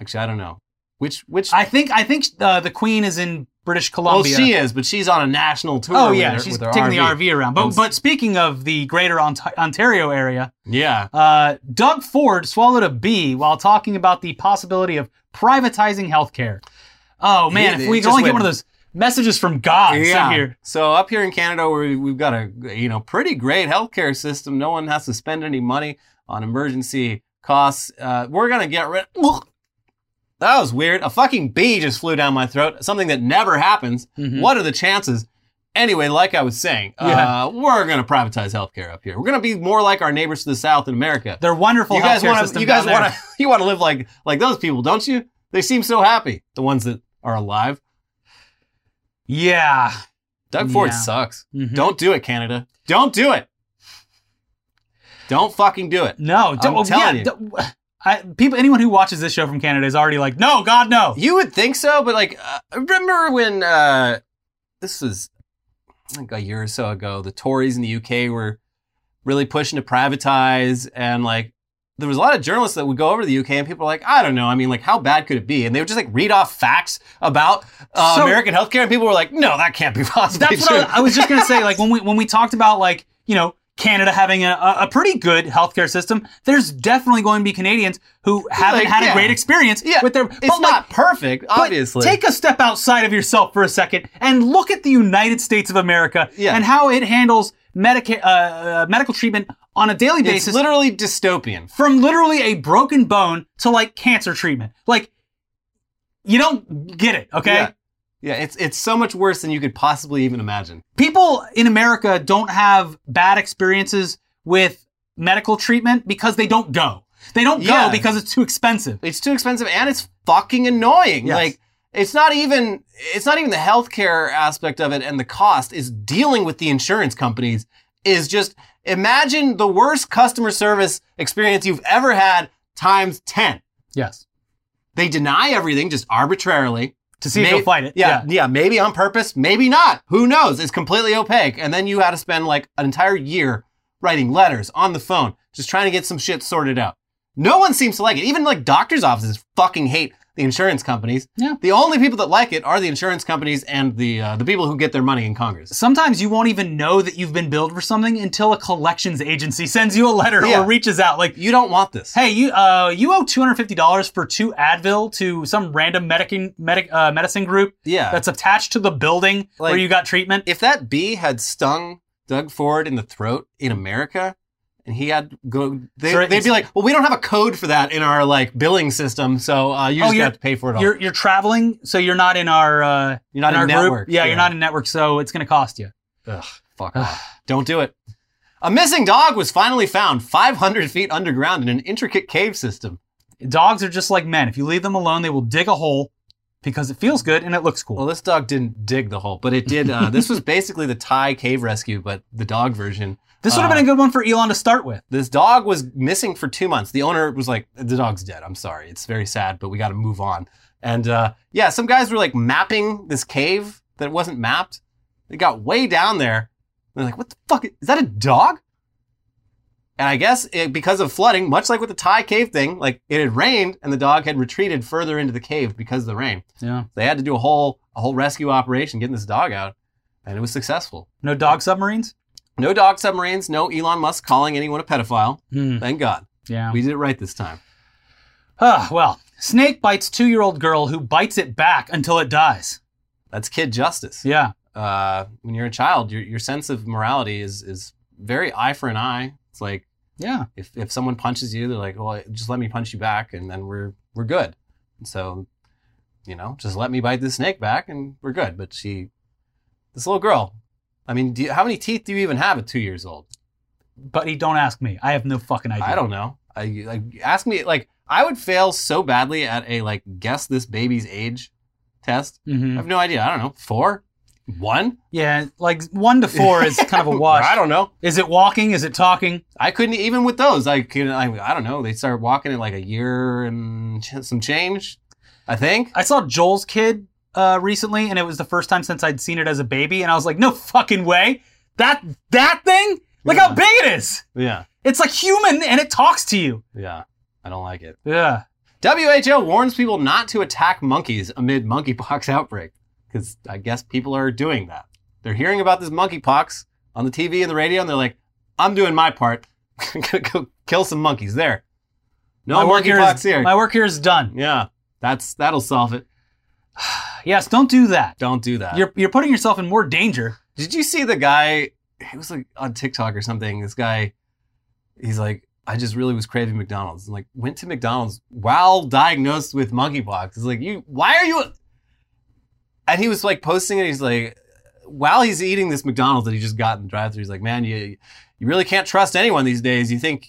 actually, I don't know which which. I think I think uh, the Queen is in British Columbia. well, she is, but she's on a national tour. Oh with yeah, her- she's taking the RV around. But And- but speaking of the Greater Ont- Ontario area, Yeah, uh, Doug Ford swallowed a bee while talking about the possibility of privatizing healthcare. Oh man, if we could only just get one of those messages from God sent here. So up here in Canada, where we've got a you know pretty great healthcare system, no one has to spend any money on emergency costs. Uh, we're gonna get rid. That was weird. A fucking bee just flew down my throat. Something that never happens. Mhm. What are the chances? Anyway, like I was saying, Yeah. uh, we're gonna privatize healthcare up here. We're gonna be more like our neighbors to the south in America. They're wonderful You guys want to? You guys want to? You want to live like like those people, don't you? They seem so happy. The ones that are alive. Yeah. Doug Ford Yeah. sucks. Mhm. Don't do it, Canada. Don't do it. Don't fucking do it. No, don't, I'm telling yeah, you. I, people, anyone who watches this show from Canada is already like, no, God, no. You would think so, but like, uh, remember when uh, this was like a year or so ago, the Tories in the UK were really pushing to privatize, and like, there was a lot of journalists that would go over to the UK, and people were like, I don't know, I mean, like, how bad could it be? And they would just like read off facts about uh, So- American healthcare, and people were like, No, that can't be possible. That's what I, was- I was just gonna say. Like when we when we talked about like you know Canada having a, a pretty good healthcare system, there's definitely going to be Canadians who haven't Like, had yeah. a great experience Yeah, with their. It's but, like, not perfect, but obviously. take a step outside of yourself for a second and look at the United States of America Yeah. and how it handles medica- uh, uh, medical treatment on a daily it's basis. literally dystopian. from literally a broken bone to like cancer treatment. Like, you don't get it, okay? Yeah. Yeah, it's it's so much worse than you could possibly even imagine. People in America don't have bad experiences with medical treatment because they don't go. They don't Yeah. go because it's too expensive. It's too expensive and it's fucking annoying. Yes. Like it's not even it's not even the healthcare aspect of it and the cost is dealing with the insurance companies is just imagine the worst customer service experience you've ever had times 10. Yes. They deny everything just arbitrarily. To see if May- you'll fight it. Yeah, yeah, maybe on purpose, maybe not. Who knows? It's completely opaque. And then you had to spend like an entire year writing letters on the phone, just trying to get some shit sorted out. No one seems to like it. Even like doctors' offices fucking hate the insurance companies. Yeah. The only people that like it are the insurance companies and the uh, the people who get their money in Congress. Sometimes you won't even know that you've been billed for something until a collections agency sends you a letter Yeah. or reaches out. Like, You don't want this. hey, you uh, you owe two hundred fifty dollars for two Advil to some random medicine medic, uh, medicine group yeah. that's attached to the building where you got treatment. if that bee had stung Doug Ford in the throat in America, and he had to go, they, So it's- be like, "Well, we don't have a code for that in our like billing system, so uh, you Oh, just have to pay for it all. You're you're traveling, so you're not in our uh, You're not in our network. Group. Yeah, you're not in network, so it's gonna cost you. Ugh, fuck off. Don't do it. A missing dog was finally found 500 feet underground in an intricate cave system. Dogs are just like men. If you leave them alone, they will dig a hole because it feels good and it looks cool. Well, this dog didn't dig the hole, but it did. Uh, this was basically the Thai cave rescue, but the dog version. this would have uh, been a good one for Elon to start with. This dog was missing for two months. The owner was like, "The dog's dead. I'm sorry. It's very sad, but we got to move on." And uh, yeah, some guys were like mapping this cave that wasn't mapped. They got way down there. They're like, "What the fuck? Is that a dog?" And I guess it, because of flooding, much like with the Thai cave thing, like it had rained and the dog had retreated further into the cave because of the rain. Yeah. They had to do a whole a whole rescue operation getting this dog out, and it was successful. No dog submarines. No dog submarines. No Elon Musk calling anyone a pedophile. Hmm. Thank God. Yeah. We did it right this time. Ah, well, snake bites two-year-old girl who bites it back until it dies. That's kid justice. Yeah. Uh, when you're a child, your, your sense of morality is is very eye for an eye. It's like Yeah. if, if someone punches you, they're like, well, just let me punch you back, and then we're we're good. And so, you know, just let me bite this snake back, and we're good. But she, this little girl, I mean, do you, how many teeth do you even have at two years old? Buddy, don't ask me. I have no fucking idea. I don't know. I like ask me like I would fail so badly at a like guess this baby's age test. I hmm have no idea. I don't know. Four, one. Yeah, like one to four is kind of a wash. I don't know. Is it walking? Is it talking? I couldn't even with those. I could. I, I don't know. They start walking in like a year and ch- some change. I think. I saw Joel's kid uh, recently, and it was the first time since I'd seen it as a baby, and I was like, no fucking way. That that thing? Look how big it is. Yeah. It's like human, and it talks to you. Yeah. I don't like it. Yeah. WHO warns people not to attack monkeys amid monkeypox outbreak because I guess people are doing that. They're hearing about this monkeypox on the TV and the radio, and they're like, "I'm doing my part. I'm gonna go kill some monkeys." There, no my work here monkeypox here. my work here is done. yeah, that's that'll solve it. Yes, don't do that. Don't do that. You're you're putting yourself in more danger. Did you see the guy? He was like on TikTok or something. This guy, he's like, I just really was craving McDonald's. And like, went to McDonald's while diagnosed with monkeypox. It's like, you, why are you? And he was like posting it. He's like, while he's eating this McDonald's that he just got in the drive-thru, he's like, man, you, you really can't trust anyone these days. You think,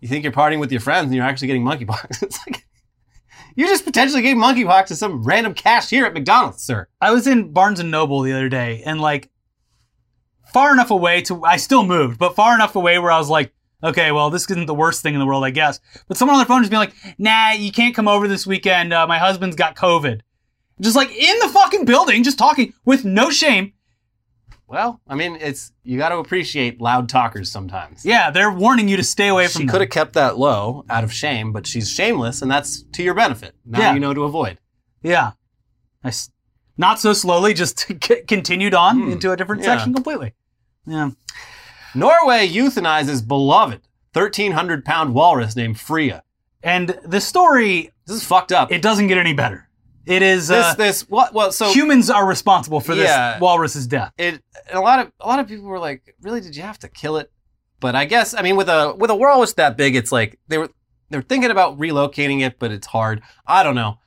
you think you're partying with your friends and you're actually getting monkeypox. it's like, You just potentially gave monkeypox to some random cashier at McDonald's, sir. I was in Barnes and Noble the other day and like far enough away to I still moved, but far enough away where I was like, okay, well, this isn't the worst thing in the world, I guess. But someone on their phone just being like, nah, you can't come over this weekend. Uh, my husband's got COVID. Just like in the fucking building, just talking with no shame. Well, I mean, it's you got to appreciate loud talkers sometimes. Yeah, they're warning you to stay away from She them. could have kept that low out of shame, but she's shameless, and that's to your benefit. Now Yeah. you know to avoid. Yeah. I s- not so slowly, just c- continued on Hmm. into a different Yeah. section completely. Yeah. Norway euthanizes beloved 1,300 pound walrus named Freya. And the story, This is fucked up. it doesn't get any better. It is this, uh, this, what, well, so humans are responsible for this Yeah. walrus's death. it, a lot of, a lot of people were like, really, did you have to kill it? But I guess, I mean, with a, with a walrus that big, it's like, they were, they were thinking about relocating it, but it's hard. I don't know.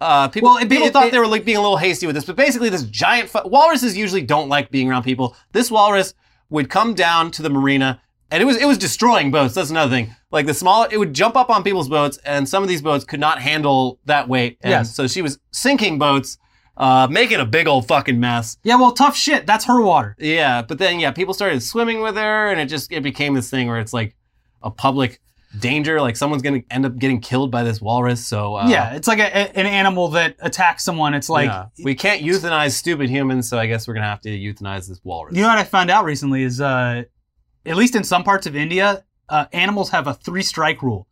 Uh, people, Well, it- people it- thought it- they were like being a little hasty with this, but basically, this giant fu- walruses usually don't like being around people. This walrus would come down to the marina, and it was it was destroying boats. That's another thing. Like the small, it would jump up on people's boats, and some of these boats could not handle that weight. And Yes. So she was sinking boats, uh, making a big old fucking mess. Yeah, well, tough shit. That's her water. Yeah, but then yeah, people started swimming with her, and it just it became this thing where it's like a public danger. Like someone's gonna end up getting killed by this walrus. So uh, yeah, it's like a, a- an animal that attacks someone. It's like, yeah. we can't euthanize stupid humans, so I guess we're gonna have to euthanize this walrus. you know what I found out recently is, uh, at least in some parts of India, uh, animals have a three strike rule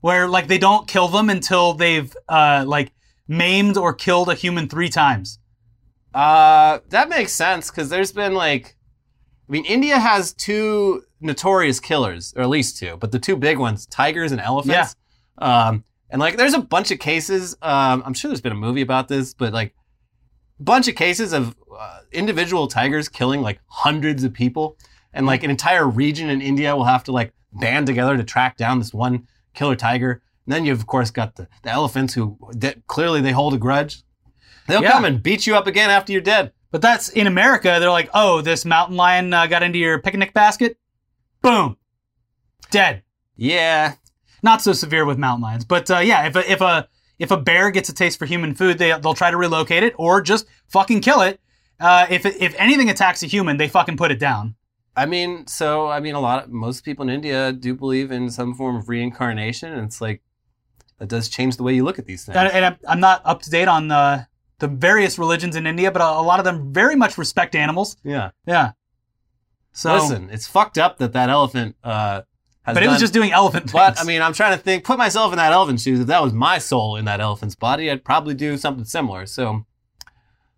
where like they don't kill them until they've uh, like maimed or killed a human three times. Uh, that makes sense because there's been like, I mean, India has two notorious killers, or at least two, but the two big ones, tigers and elephants. Um, and like, there's a bunch of cases. Um, I'm sure there's been a movie about this, but like, bunch of cases of uh, individual tigers killing like hundreds of people, and like an entire region in India will have to like band together to track down this one killer tiger. And then you've of course got the, the elephants who that clearly they hold a grudge. They'll Yeah. come and beat you up again after you're dead. But that's in America. They're like, oh, this mountain lion uh, got into your picnic basket. Boom, dead. Yeah. Not so severe with mountain lions, but uh, yeah, if a, if a if a bear gets a taste for human food, they they'll try to relocate it or just fucking kill it. Uh, if it, if anything attacks a human, they fucking put it down. I mean, so I mean, a lot of most people in India do believe in some form of reincarnation, and it's like that does change the way you look at these things. And, and I'm, not up to date on the the various religions in India, but a, a lot of them very much respect animals. yeah. Yeah. So, Listen, it's fucked up that that elephant uh, has. but it was just doing elephant things. But I mean, I'm trying to think. Put myself in that elephant's shoes. If that was my soul in that elephant's body, I'd probably do something similar. So,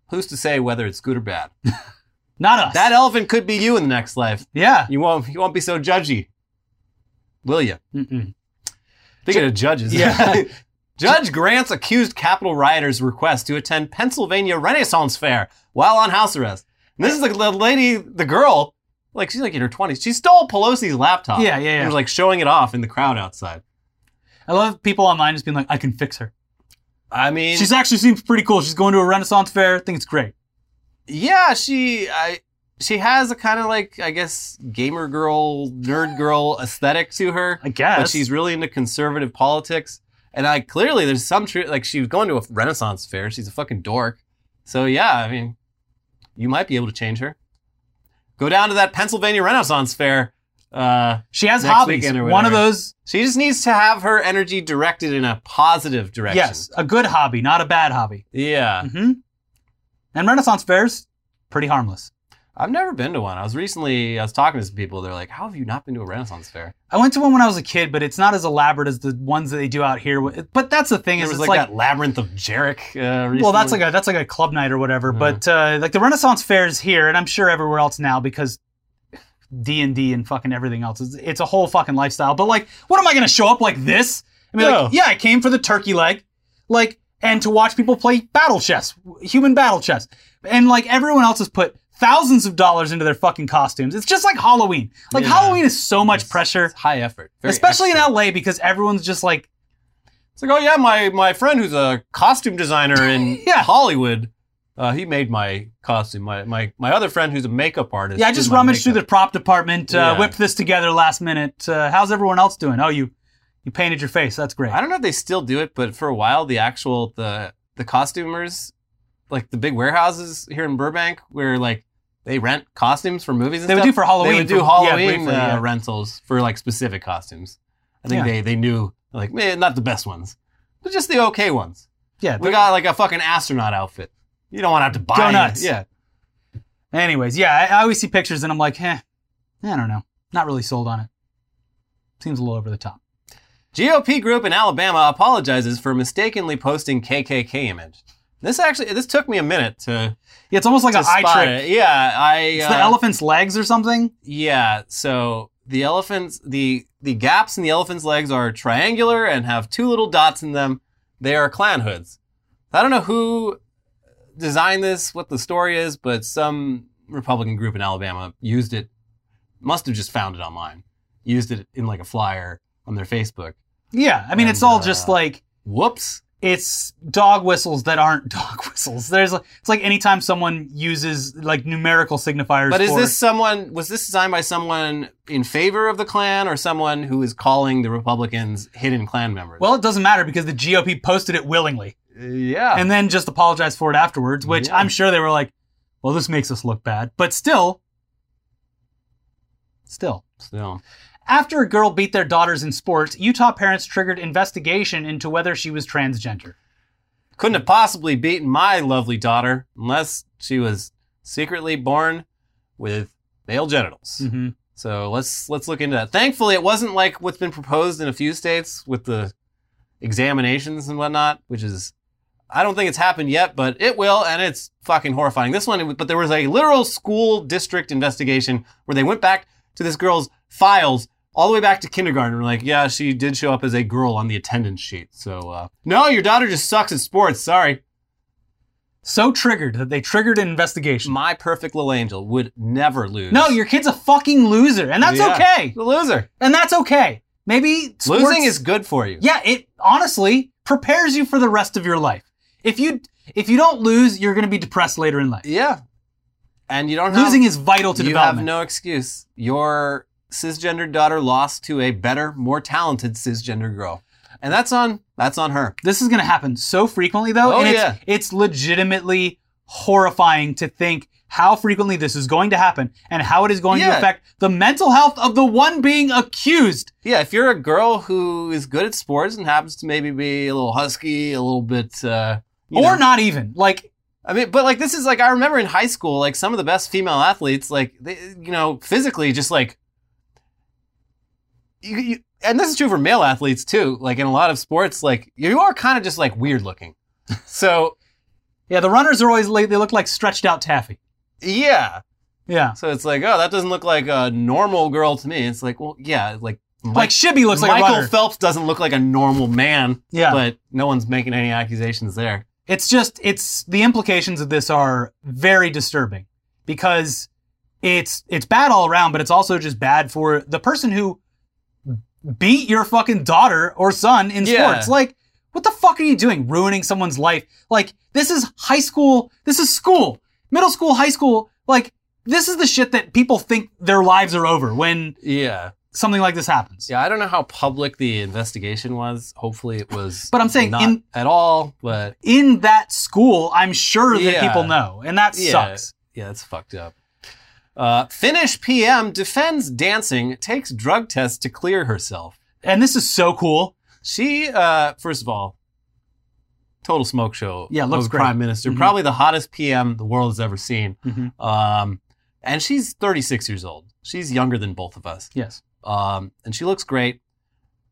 who's to say whether it's good or bad? not us. That elephant could be you in the next life. yeah. You won't. You won't be so judgy, will you? Mm-mm. Speaking of judges, Yeah. Judge grants accused Capitol rioters request to attend Pennsylvania Renaissance Fair while on house arrest. And this is the, the lady, the girl, like she's like in her twenties. She stole Pelosi's laptop. Yeah, yeah, yeah. And was like showing it off in the crowd outside. I love people online just being like, I can fix her. I mean, She's actually seems pretty cool. She's going to a Renaissance fair. I think it's great. Yeah, she, I, she has a kind of like I guess gamer girl, nerd girl aesthetic to her. I guess. but she's really into conservative politics. And I clearly there's some truth. Like she was going to a Renaissance fair. She's a fucking dork. So yeah, I mean, you might be able to change her. Go down to that Pennsylvania Renaissance fair. Uh, she has hobbies. One of those, she just needs to have her energy directed in a positive direction. yes, a good hobby, not a bad hobby. Yeah. hmm And Renaissance fairs, pretty harmless. I've never been to one. I was recently, I was talking to some people. They're like, how have you not been to a Renaissance fair? I went to one when I was a kid, but it's not as elaborate as the ones that they do out here. But that's the thing There is, was it's like, like, that labyrinth of Jareth. Uh, recently. well, that's like a that's like a club night or whatever. Mhm. But uh, like the Renaissance fairs here, and I'm sure everywhere else now because D and D and fucking everything else, it's, it's a whole fucking lifestyle. But like, what am I gonna show up like this? I mean, like, yeah, I came for the turkey leg, like, and to watch people play battle chess, human battle chess, and like everyone else has put thousands of dollars into their fucking costumes. It's just like Halloween. Like Yeah. Halloween is so much It's- pressure. it's high effort, Very Especially extra. in LA because everyone's just like, It's like, oh yeah, my my friend who's a costume designer in Yeah. Hollywood, uh, he made my costume. My my my other friend who's a makeup artist. yeah, I just rummaged through the prop department, uh, Yeah. whipped this together last minute. Uh, how's everyone else doing? Oh, you You painted your face. That's great. I don't know if they still do it, but for a while, the actual the the costumers, like the big warehouses here in Burbank, where like they rent costumes for movies. And They would do for Halloween They would for- do yeah, Halloween briefly, uh, yeah. rentals for like specific costumes. I think Yeah. they they knew like eh, not the best ones, but just the okay ones. yeah. We got like a fucking astronaut outfit. You don't want to have to buy donuts. it. Yeah. Anyways, yeah, I, I always see pictures and I'm like, eh, I don't know. Not really sold on it. Seems a little over the top. GOP group in Alabama apologizes for mistakenly posting KKK image. This actually this took me a minute to, Yeah, it's almost like an eye trick. it. Yeah, I It's uh, the elephant's legs or something. Yeah, so the elephants the the gaps in the elephant's legs are triangular and have two little dots in them. They are Klan hoods. I don't know who designed this, what the story is, but some Republican group in Alabama used it. Must have just found it online. Used it in like a flyer on their Facebook. Yeah, I mean, it's all uh, just like Whoops. it's dog whistles that aren't dog whistles. There's it's like anytime someone uses like numerical signifiers. But is for, this someone was this designed by someone in favor of the Klan or someone who is calling the Republicans hidden Klan members? Well, it doesn't matter because the GOP posted it willingly yeah. and then just apologized for it afterwards, which Yeah. I'm sure they were like, "Well, this makes us look bad," but still, still. so After a girl beat their daughters in sports, Utah parents triggered investigation into whether she was transgender. couldn't have possibly beaten my lovely daughter unless she was secretly born with male genitals. Mm-hmm. So let's let's look into that. Thankfully, it wasn't like what's been proposed in a few states with the examinations and whatnot, which is I don't think it's happened yet, but it will, and it's fucking horrifying. This one, but there was a literal school district investigation where they went back to this girl's files all the way back to kindergarten. We're like, yeah, she did show up as a girl on the attendance sheet. So uh, no, your daughter just sucks at sports. Sorry. So triggered that they triggered an investigation. My perfect little angel would never lose. No, your kid's a fucking loser, and that's Yeah. okay. the loser. And that's okay. Maybe sports, Losing is good for you. yeah. It honestly prepares you for the rest of your life. If you if you don't lose, you're going to be depressed later in life. Yeah. And you don't have Losing is vital to you development. have no excuse. Your cisgendered daughter lost to a better, more talented cisgender girl. And that's on that's on her. this is going to happen so frequently though, Oh, and it's yeah. it's legitimately horrifying to think how frequently this is going to happen and how it is going to affect the mental health of the one being accused. Yeah, if you're a girl who is good at sports and happens to maybe be a little husky, a little bit uh or know- not even. Like I mean, but like this is like I remember in high school, like some of the best female athletes, like they, you know, physically just like you, you, and this is true for male athletes too. Like in a lot of sports, like you are kind of just like weird looking. So yeah, the runners are always like they look like stretched out taffy. yeah, Yeah. so it's like, oh, that doesn't look like a normal girl to me. It's like, well, yeah, like Like Shibby looks like Michael. Phelps doesn't look like a normal man. Yeah. but no one's making any accusations there. It's just it's the implications of this are very disturbing because it's it's bad all around, but it's also just bad for the person who beat your fucking daughter or son in Yeah. sports. Like, what the fuck are you doing? Ruining someone's life. Like, this is high school. This is school. Middle school, high school. Like, this is the shit that people think their lives are over when Yeah. something like this happens. Yeah, I don't know how public the investigation was. Hopefully, it was. But I'm saying not in- at all. But In that school, I'm sure that Yeah. people know, and that yeah, sucks. yeah, that's fucked up. Uh, Finnish PM defends dancing, takes drug tests to clear herself. And this is so cool. She, uh, first of all, total smoke show. Yeah, looks great. Prime Minister, Mhm. probably the hottest PM the world has ever seen. Mhm. Um, and she's 36 years old. She's younger than both of us. Yes. Um, and she looks great.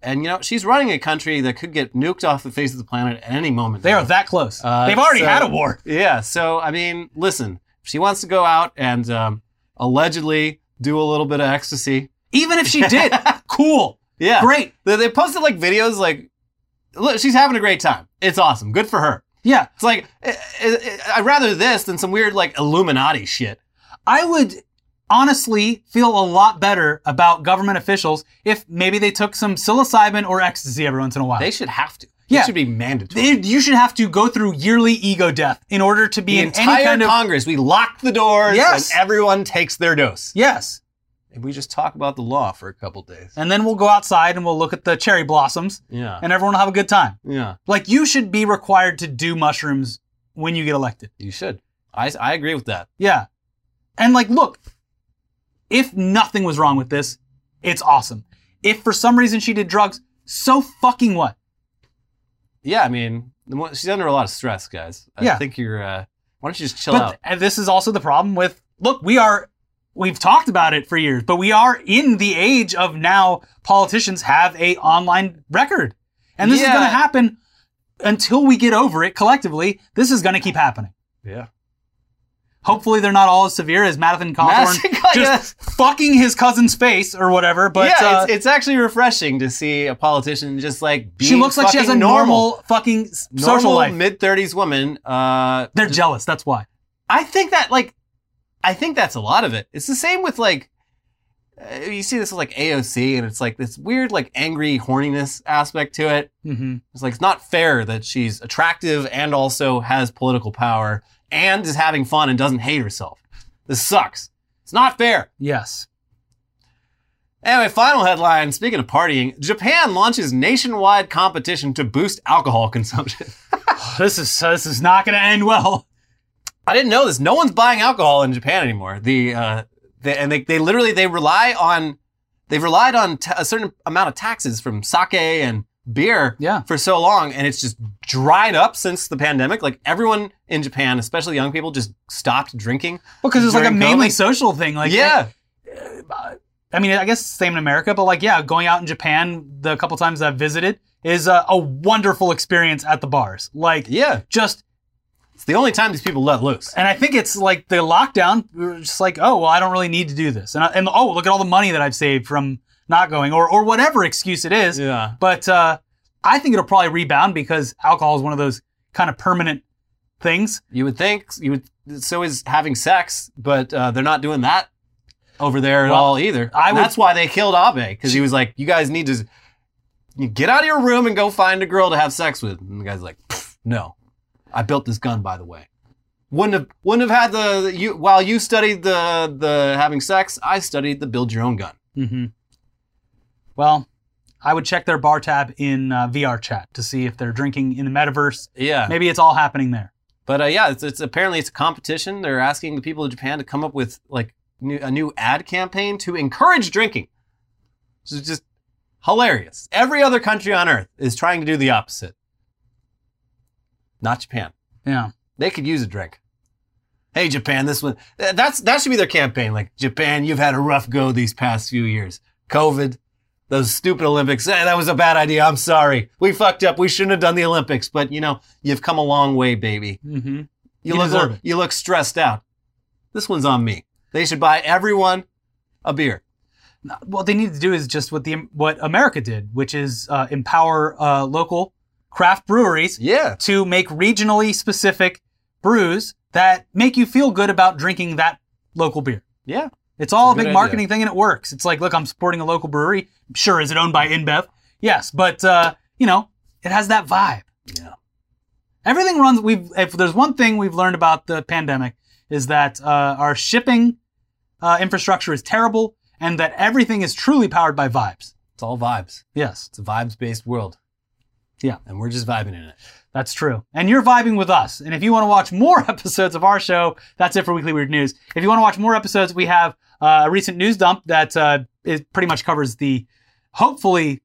And you know, she's running a country that could get nuked off the face of the planet at any moment. They now. are that close. Uh, They've already so- had a war. Yeah. So I mean, listen, if she wants to go out and um, allegedly do a little bit of ecstasy. Even if she did, cool. Yeah. Great. They, they posted like videos like, look, she's having a great time. It's awesome. Good for her. Yeah. It's like i i I'd rather this than some weird like Illuminati shit. I would honestly feel a lot better about government officials if maybe they took some psilocybin or ecstasy every once in a while. They should have to. Yeah. It should be mandatory. They- you should have to go through yearly ego death in order to be the in entire any kind of Congress, we lock the doors Yes. and everyone takes their dose. yes. and we just talk about the law for a couple days. And then we'll go outside and we'll look at the cherry blossoms Yeah. and everyone will have a good time. Yeah. Like you should be required to do mushrooms when you get elected. You should. I, I agree with that. Yeah. And like, look, if nothing was wrong with this, it's awesome. If for some reason she did drugs, so fucking what? Yeah, I mean, she's under a lot of stress, guys. I Yeah. think you're. Uh, why don't you just chill but out? and this is also the problem with look, we are we've talked about it for years, but we are in the age of now politicians have a online record. And this is going to happen until we get over it collectively. This is going to keep happening. Yeah. Hopefully they're not all as severe as Madison Cawthorn just fucking his cousin's face or whatever, but yeah, uh, it's, it's actually refreshing to see a politician just like being she looks like she has a fucking normal, fucking s- social normal life. mid thirties woman. Uh, They're jealous, that's why. I think that like, I think that's a lot of it. It's the same with like, uh, you see this like AOC, and it's like this weird like angry horniness aspect to it. hmm It's like it's not fair that she's attractive and also has political power and is having fun and doesn't hate herself. This sucks. It's not fair. Yes. Anyway, final headline. Speaking of partying, Japan launches nationwide competition to boost alcohol consumption. This is this is not going to end well. I didn't know this. No one's buying alcohol in Japan anymore. The, uh, they, and they, they literally they rely on they've relied on ta a certain amount of taxes from sake and beer Yeah. for so long, and it's just dried up since the pandemic. Like everyone in Japan, especially young people, just stopped drinking. Because it's like a During mainly COVID? social thing. Like yeah, eh, I mean, I guess same in America, but like, yeah, going out in Japan the couple times I've visited is a, a wonderful experience at the bars. Like, yeah. just, It's the only time these people let loose. and I think it's like the lockdown. Just like, oh, well, I don't really need to do this, and I, and oh, look at all the money that I've saved from not going, or or whatever excuse it is. Yeah, But uh, I think it'll probably rebound because alcohol is one of those kind of permanent things. you would think you would. So is having sex, but uh, they're not doing that over there at Well, all either. I would- that's why they killed Abe because he was like, "You guys need to you get out of your room and go find a girl to have sex with." And the guy's like, "No, I built this gun, by the way. Wouldn't have wouldn't have had the you while you studied the the having sex. I studied the build your own gun. hmm Well, I would check their bar tab in uh, VR chat to see if they're drinking in the metaverse. Yeah, Maybe it's all happening there. But uh, yeah, it's, it's apparently it's a competition. They're asking the people of Japan to come up with like new, a new ad campaign to encourage drinking. This is just hilarious. Every other country on earth is trying to do the opposite. Not Japan. Yeah. They could use a drink. Hey Japan, this one that's that should be their campaign. Like Japan, you've had a rough go these past few years. COVID, those stupid Olympics. Eh, that was a bad idea. I'm sorry. We fucked up. We shouldn't have done the Olympics. But you know, you've come a long way, baby. Mm-hmm. You, You look you look stressed out. This one's on me. They should buy everyone a beer. What they need to do is just what the what America did, which is uh, empower uh, local craft breweries Yeah. to make regionally specific brews that make you feel good about drinking that local beer. Yeah. It's all It's a a big marketing thing and it works. It's like, look, I'm supporting a local brewery. Sure, is it owned by InBev? Yes, but uh, you know, it has that vibe. Yeah. Everything runs. We've if there's one thing we've learned about the pandemic is that uh, our shipping uh, infrastructure is terrible, and that everything is truly powered by vibes. It's all vibes. Yes, It's a vibes based world. Yeah. And we're just vibing in it. That's true. And you're vibing with us. And if you want to watch more episodes of our show, that's it for Weekly Weird News. If you want to watch more episodes, we have uh, a recent news dump that uh, is pretty much covers the hopefully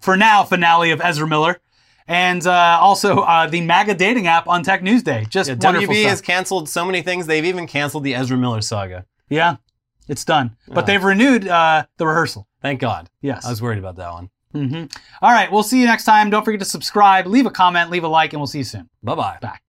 for now finale of Ezra Miller. And uh, also uh, the MAGA dating app on Tech News Day. Just Yeah, wonderful WB stuff. has canceled so many things. They've even canceled the Ezra Miller saga. Yeah, it's done. But Yeah. they've renewed uh, the rehearsal. Thank God. Yes. I was worried about that one. Hmm All right, we'll see you next time. Don't forget to subscribe, leave a comment, leave a like, and we'll see you soon. Bye bye. Bye.